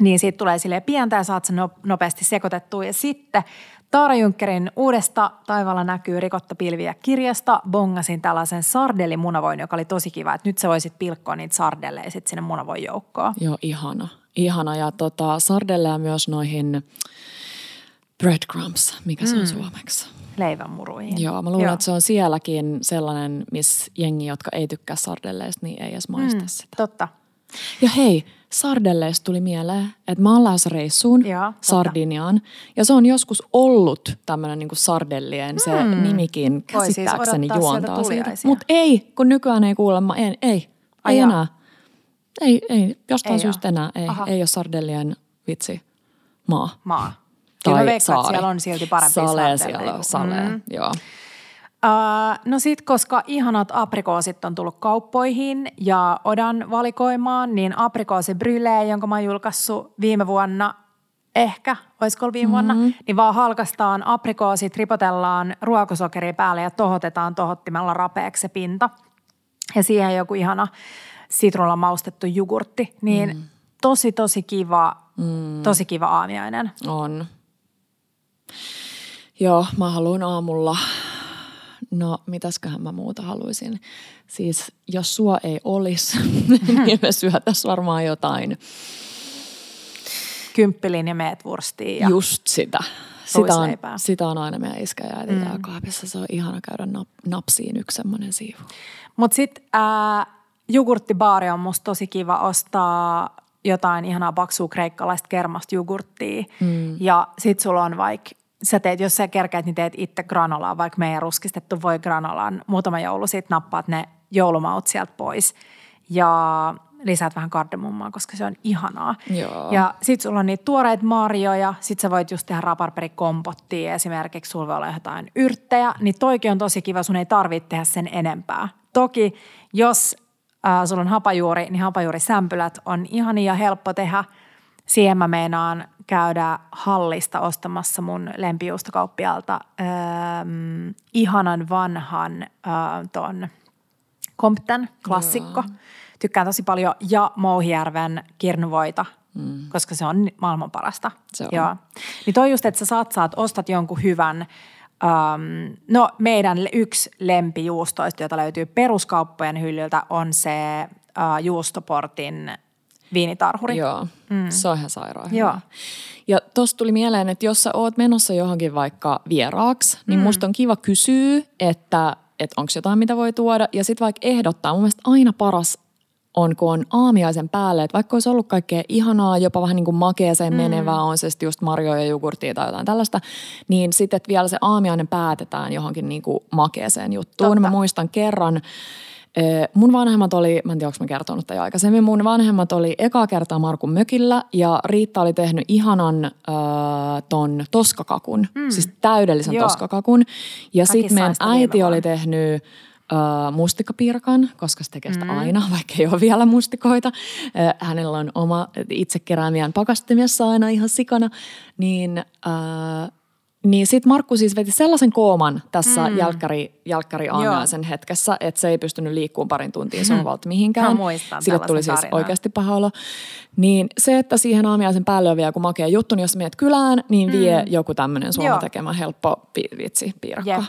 Niin siitä tulee sille pientä ja saat sen nopeasti sekoitettua. Ja sitten Taara Junckerin uudesta Taivaalla näkyy rikotta pilviä kirjasta bongasin tällaisen sardelimunavoin, joka oli tosi kiva. Että nyt sä voisit pilkkoa niitä sardelleja sitten sinne munavoin joukkoon. Joo, ihana. Ihana. Ja tota, sardelleja myös noihin breadcrumbs, mikä se on mm. suomeksi? leivänmuruihin. Joo, mä luulen, Joo. että se on sielläkin sellainen, missä jengi, jotka ei tykkää sardelleista, niin ei edes maista mm, sitä. Totta. Ja hei, sardelleista tuli mieleen, että mä oon lähes reissuun Joo, Sardiniaan. Ja se on joskus ollut tämmöinen niin sardellien, se mm. nimikin siis käsittääkseni siis juontaa siitä. Mutta ei, kun nykyään ei kuulemma, ei, ei, Ai ei enää. Ei, ei, jostain ei syystä enää. Ei, ei ole sardellien vitsi maa. Maa. Tai Kyllä veikkaan, että siellä on silti parempi Sale siellä sale, mm. joo. Uh, no sit, koska ihanat aprikoosit on tullut kauppoihin ja odan valikoimaan, niin aprikoosi bryle, jonka mä oon julkaissut viime vuonna, ehkä, olisiko ollut viime vuonna, mm-hmm. niin vaan halkastaan aprikoosit, ripotellaan ruokosokeri päälle ja tohotetaan tohottimella rapeaksi se pinta. Ja siihen joku ihana sitrulla maustettu jogurtti, niin mm. tosi tosi kiva, mm. tosi kiva aamiainen. On. Joo, mä haluan aamulla No, mitäsköhän mä muuta haluaisin. Siis jos sua ei olisi, [laughs] niin me syötäisiin varmaan jotain. Kymppelin ja meetwurstia. Ja Just sitä. Sitä on, sitä on aina meidän iskä ja mm. kaapissa. Se on ihana käydä nap, napsiin yksi semmoinen siivu. Mutta sitten äh, jogurttibaari on musta tosi kiva ostaa jotain ihanaa paksua kreikkalaista kermasta jogurttia. Mm. Ja sit sulla on vaikka sä teet, jos sä kerkeät, niin teet itse granolaa, vaikka meidän ruskistettu voi granolaan. Muutama joulu sitten nappaat ne joulumaut sieltä pois ja lisäät vähän kardemummaa, koska se on ihanaa. Joo. Ja sit sulla on niitä tuoreita marjoja, sit sä voit just tehdä raparperikompottia, esimerkiksi sulla voi olla jotain yrttejä, niin toikin on tosi kiva, sun ei tarvitse tehdä sen enempää. Toki jos äh, sulla on hapajuuri, niin hapajuurisämpylät on ihania ja helppo tehdä. Siihen mä meinaan käydä hallista ostamassa mun lempijuustokauppialta ähm, ihanan vanhan äh, ton Compton klassikko. Joo. Tykkään tosi paljon ja Mouhijärven kirnuvoita, mm. koska se on maailman parasta. Se on. Joo. Niin toi just, että sä satsaat, ostat jonkun hyvän Um, no meidän yksi lempijuustoista, jota löytyy peruskauppojen hyllyltä, on se uh, juustoportin viinitarhuri. Joo, mm. se on ihan sairaan hyvä. Joo. Ja tuossa tuli mieleen, että jos sä oot menossa johonkin vaikka vieraaksi, niin mm. musta on kiva kysyä, että, että onko jotain, mitä voi tuoda. Ja sitten vaikka ehdottaa, mun mielestä aina paras on, kun on aamiaisen päälle, että vaikka olisi ollut kaikkea ihanaa, jopa vähän niin kuin makeeseen mm. menevää, on se sitten just marjoja ja jogurttia tai jotain tällaista, niin sitten, että vielä se aamiainen päätetään johonkin niin kuin makeeseen juttuun. Totta. Mä muistan kerran, Mun vanhemmat oli, mä en tiedä, onko mä kertonut tämän aikaisemmin, mun vanhemmat oli eka kertaa Markun mökillä ja Riitta oli tehnyt ihanan äh, ton toskakakun, mm. siis täydellisen Joo. toskakakun. Ja sitten meidän äiti oli tehnyt äh, mustikkapiirakan, koska se tekee sitä mm. aina, vaikka ei ole vielä mustikoita. Äh, hänellä on oma itse keräämiään pakastimessa aina ihan sikana, niin äh, niin sitten Markku siis veti sellaisen kooman tässä mm. jälkkäri, jälkkäri aamiaisen hetkessä, että se ei pystynyt liikkumaan parin tuntiin sohvalta mihinkään. Sille tuli siis tarinaa. oikeasti paha olo. Niin se, että siihen aamiaisen päälle on vielä joku makea juttu, niin jos menet kylään, niin vie mm. joku tämmöinen Suomen tekemä helppo vitsi piirakka. Jep.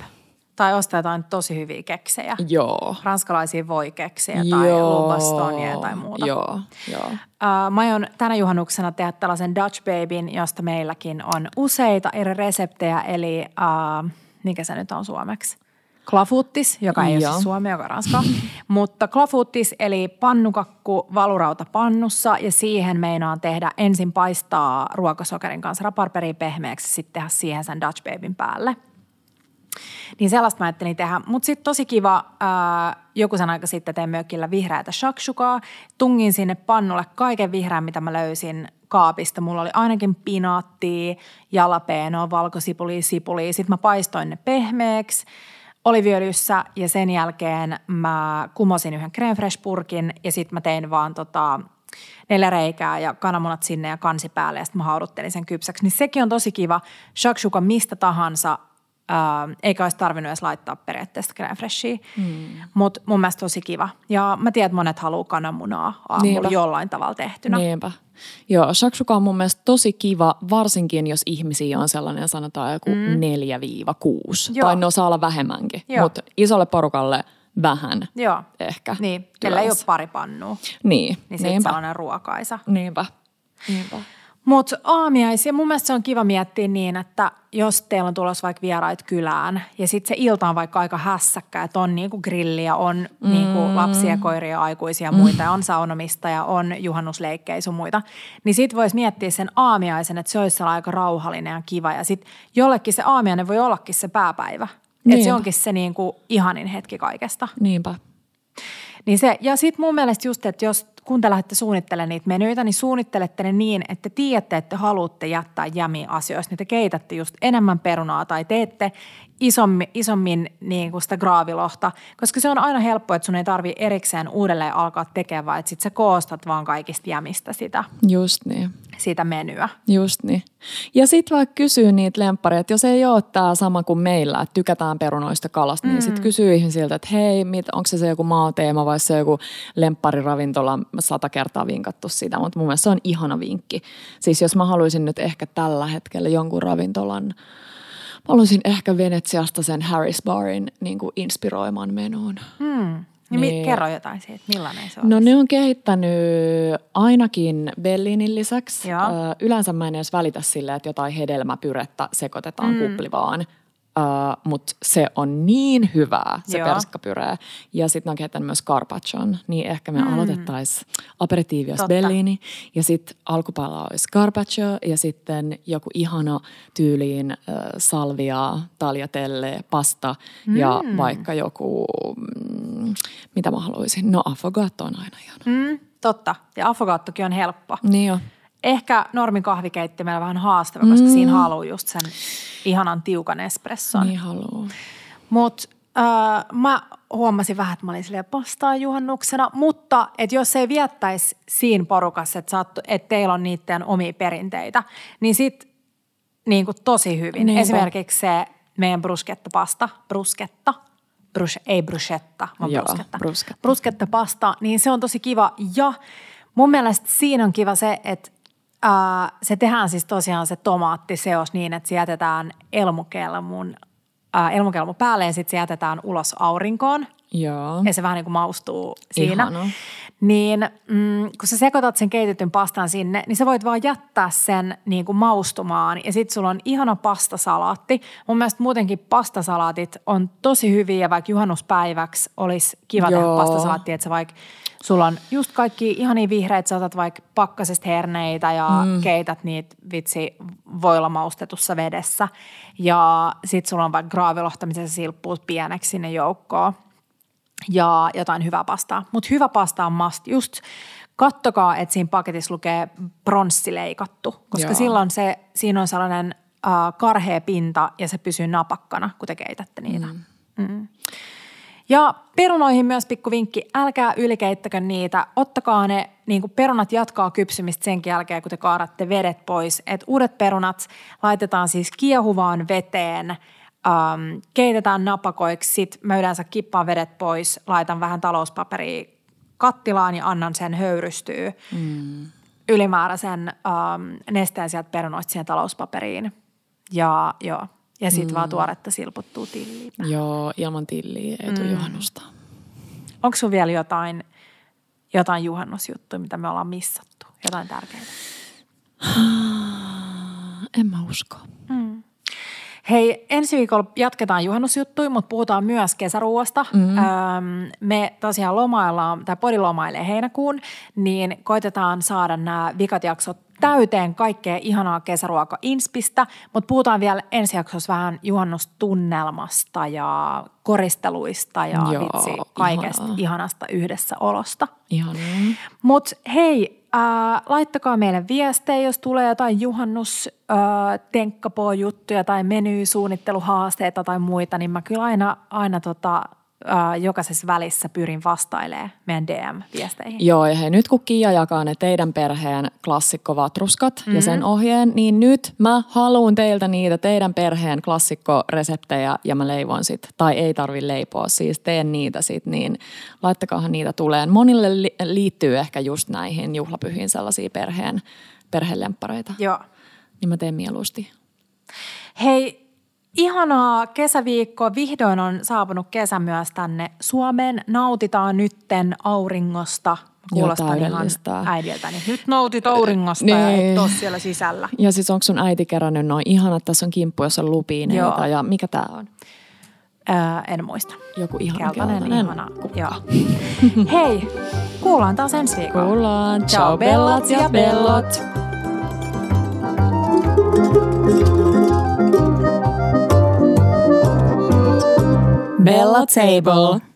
Tai ostaa jotain tosi hyviä keksejä. Joo. Ranskalaisia voi keksejä tai lubastonia tai muuta. Joo, joo. Uh, mä aion tänä juhannuksena tehdä tällaisen Dutch Babyn, josta meilläkin on useita eri reseptejä. Eli uh, mikä se nyt on suomeksi? Klafuttis, joka ei Joo. ole siis suomi, joka on ranska. [laughs] Mutta klafuttis eli pannukakku valurauta pannussa ja siihen meinaan tehdä ensin paistaa ruokasokerin kanssa raparperi pehmeäksi, sitten tehdä siihen sen Dutch Babyn päälle – niin sellaista mä ajattelin tehdä. Mutta sitten tosi kiva, ää, joku sen aika sitten tein mökillä vihreätä shakshukaa. Tungin sinne pannulle kaiken vihreän, mitä mä löysin kaapista. Mulla oli ainakin pinaattia, jalapeenoa, valkosipulia, sipulia. Sitten mä paistoin ne pehmeäksi oliviöljyssä ja sen jälkeen mä kumosin yhden creme fresh purkin ja sitten mä tein vaan tota, neljä reikää ja kananmunat sinne ja kansi päälle ja sitten mä hauduttelin sen kypsäksi. Niin sekin on tosi kiva. Shakshuka mistä tahansa Ähm, eikä olisi tarvinnut edes laittaa periaatteessa crème freshia. Mm. Mutta mun mielestä tosi kiva. Ja mä tiedän, että monet haluaa kananmunaa aamulla Niinpä. jollain tavalla tehtynä. Niinpä. Joo, shakshuka on mun mielestä tosi kiva, varsinkin jos ihmisiä on sellainen, sanotaan joku mm. 4-6. Joo. Tai ne osaa olla vähemmänkin, mutta isolle porukalle vähän Joo. ehkä. Niin, kellä ei ole pari pannua. Niin, Niin sitten sellainen ruokaisa. Niinpä, niinpä. Mutta aamiaisia, mun mielestä se on kiva miettiä niin, että jos teillä on tulossa vaikka vierait kylään ja sitten se ilta on vaikka aika hässäkkä, että on niinku grilliä, on mm. niinku lapsia, koiria, aikuisia ja muita, ja on saunomista ja on juhannusleikkejä sun muita, niin sitten voisi miettiä sen aamiaisen, että se olisi aika rauhallinen ja kiva ja sitten jollekin se aamiainen voi ollakin se pääpäivä. Että se onkin se niinku ihanin hetki kaikesta. Niinpä. Niin se, ja sitten mun mielestä just, että jos kun te lähdette suunnittelemaan niitä menyitä, niin suunnittelette ne niin, että tiedätte, että haluatte jättää jämiä asioista, niin te keitätte just enemmän perunaa tai teette isommin, isommin niin kuin sitä graavilohta, koska se on aina helppo, että sun ei tarvi erikseen uudelleen alkaa tekemään, vaan että sit sä koostat vaan kaikista jämistä sitä. Just niin. Sitä menyä. Just niin. Ja sitten vaikka kysyy niitä lemppareita, että jos ei ole tämä sama kuin meillä, että tykätään perunoista kalasta, niin mm. sitten kysyy ihmisiltä, että hei, mit, onko se se joku maateema vai se joku lemppariravintola, sata kertaa vinkattu sitä, mutta mun mielestä se on ihana vinkki. Siis jos mä haluaisin nyt ehkä tällä hetkellä jonkun ravintolan – Mä haluaisin ehkä Venetsiasta sen Harris Barin niin kuin inspiroiman menuun. Hmm. Niin, niin, kerro jotain siitä, millainen se on? No ne on kehittänyt ainakin Bellinin lisäksi. Joo. Yleensä mä en edes välitä silleen, että jotain hedelmäpyrettä sekoitetaan mm. kuplivaan Uh, mutta se on niin hyvää, se Joo. perskapyree. Ja sitten on kehittänyt myös carpaccion, niin ehkä me mm. aloitettaisiin aperitiivios bellini. Ja sitten alkupala olisi carpaccio ja sitten joku ihana tyyliin uh, salvia, tagliatelle, pasta mm. ja vaikka joku, mm, mitä mä haluaisin. No affogato on aina ihana. Mm, totta, ja affogattokin on helppo. Niin jo ehkä normin kahvikeittimellä vähän haastava, koska mm. siinä haluaa just sen ihanan tiukan espresson. Niin haluaa. Mutta äh, mä huomasin vähän, että mä olin silleen pastaa juhannuksena, mutta et jos ei viettäisi siinä porukassa, että, saat, että teillä on niiden omia perinteitä, niin sit niin kuin tosi hyvin. Niinpä. Esimerkiksi se meidän brusketta pasta, brusketta, brus, ei bruschetta, vaan Joo, brusketta. brusketta. Brusketta pasta, niin se on tosi kiva ja mun mielestä siinä on kiva se, että Uh, se tehdään siis tosiaan se tomaattiseos niin, että se jätetään elmukelmun, uh, elmukelmu päälle ja sitten se jätetään ulos aurinkoon. Joo. Ja se vähän niin kuin maustuu siinä. Ihana. Niin mm, kun sä sekoitat sen keitetyn pastan sinne, niin sä voit vaan jättää sen niin kuin maustumaan. Ja sitten sulla on ihana pastasalaatti. Mun mielestä muutenkin pastasalaatit on tosi hyviä, vaikka juhannuspäiväksi olisi kiva Joo. tehdä pastasalaatti, että sä vaikka Sulla on just kaikki ihania vihreät, sä otat vaikka pakkasesta herneitä ja mm. keität niitä vitsi voilla maustetussa vedessä. Ja sit sulla on vaikka graavilohta, missä sä silppuut pieneksi sinne joukkoon. Ja jotain hyvää pastaa. Mutta hyvä pasta on must. Just kattokaa, että siinä paketissa lukee pronssileikattu, koska Joo. silloin se, siinä on sellainen äh, karhea pinta ja se pysyy napakkana, kun te keitätte niitä. Mm. Mm. Ja perunoihin myös pikku vinkki, älkää ylikeittäkö niitä. Ottakaa ne, niin kuin perunat jatkaa kypsymistä sen jälkeen, kun te kaadatte vedet pois. Et uudet perunat laitetaan siis kiehuvaan veteen, ähm, keitetään napakoiksi, sit mä yleensä kippaan vedet pois, laitan vähän talouspaperia kattilaan ja annan sen höyrystyä. Mm. Ylimääräisen ähm, nesteen sieltä perunoista siihen talouspaperiin. Ja joo, ja sitten mm. vaan tuoretta silputtuu tilliä. Joo, ilman tilliä ei tule mm. juhannusta. Onko sun vielä jotain, jotain juhannusjuttuja, mitä me ollaan missattu? Jotain tärkeää? [sighs] en mä usko. Mm. Hei, ensi viikolla jatketaan juhannusjuttuja, mutta puhutaan myös kesäruoasta. Mm-hmm. Öm, me tosiaan lomaillaan, tai podi lomailee heinäkuun, niin koitetaan saada nämä vikat jaksot täyteen kaikkea ihanaa kesäruoka-inspistä, mutta puhutaan vielä ensi jaksossa vähän juhannustunnelmasta ja koristeluista ja Joo, vitsi, kaikesta ihanaa. ihanasta yhdessäolosta. Ihanaa. Mutta hei, äh, laittakaa meille viestejä, jos tulee jotain juhannus äh, juttuja tai menysuunnitteluhaasteita tai muita, niin mä kyllä aina, aina tota, äh, jokaisessa välissä pyrin vastailemaan meidän DM-viesteihin. Joo, ja hei, nyt kun Kia jakaa ne teidän perheen klassikko vatruskat mm-hmm. ja sen mhm. ohjeen, niin nyt mä haluan teiltä niitä teidän perheen klassikkoreseptejä ja mä leivon sit. Tai ei tarvi leipoa, siis teen niitä sit, niin laittakaahan niitä tuleen. Monille li- liittyy ehkä just näihin juhlapyhiin sellaisia perheen, perhelemppareita. Joo. Niin mä teen mieluusti. Hei, Ihanaa kesäviikkoa. Vihdoin on saapunut kesä myös tänne Suomeen. Nautitaan nytten auringosta. Kuulostaa ihan äidiltäni. Nyt noutit auringosta ja Niin. et ole siellä sisällä. Ja siis onko sun äiti kerännyt noin ihanat, tässä on kimppu, jossa on lupiineita Joo. ja mikä tää on? Ää, en muista. Joku ihan Keltainen, keltainen. ihana. Joo. [laughs] Hei, kuullaan taas ensi viikolla. Kuullaan. Ciao bellat ja bellot. Bella Table.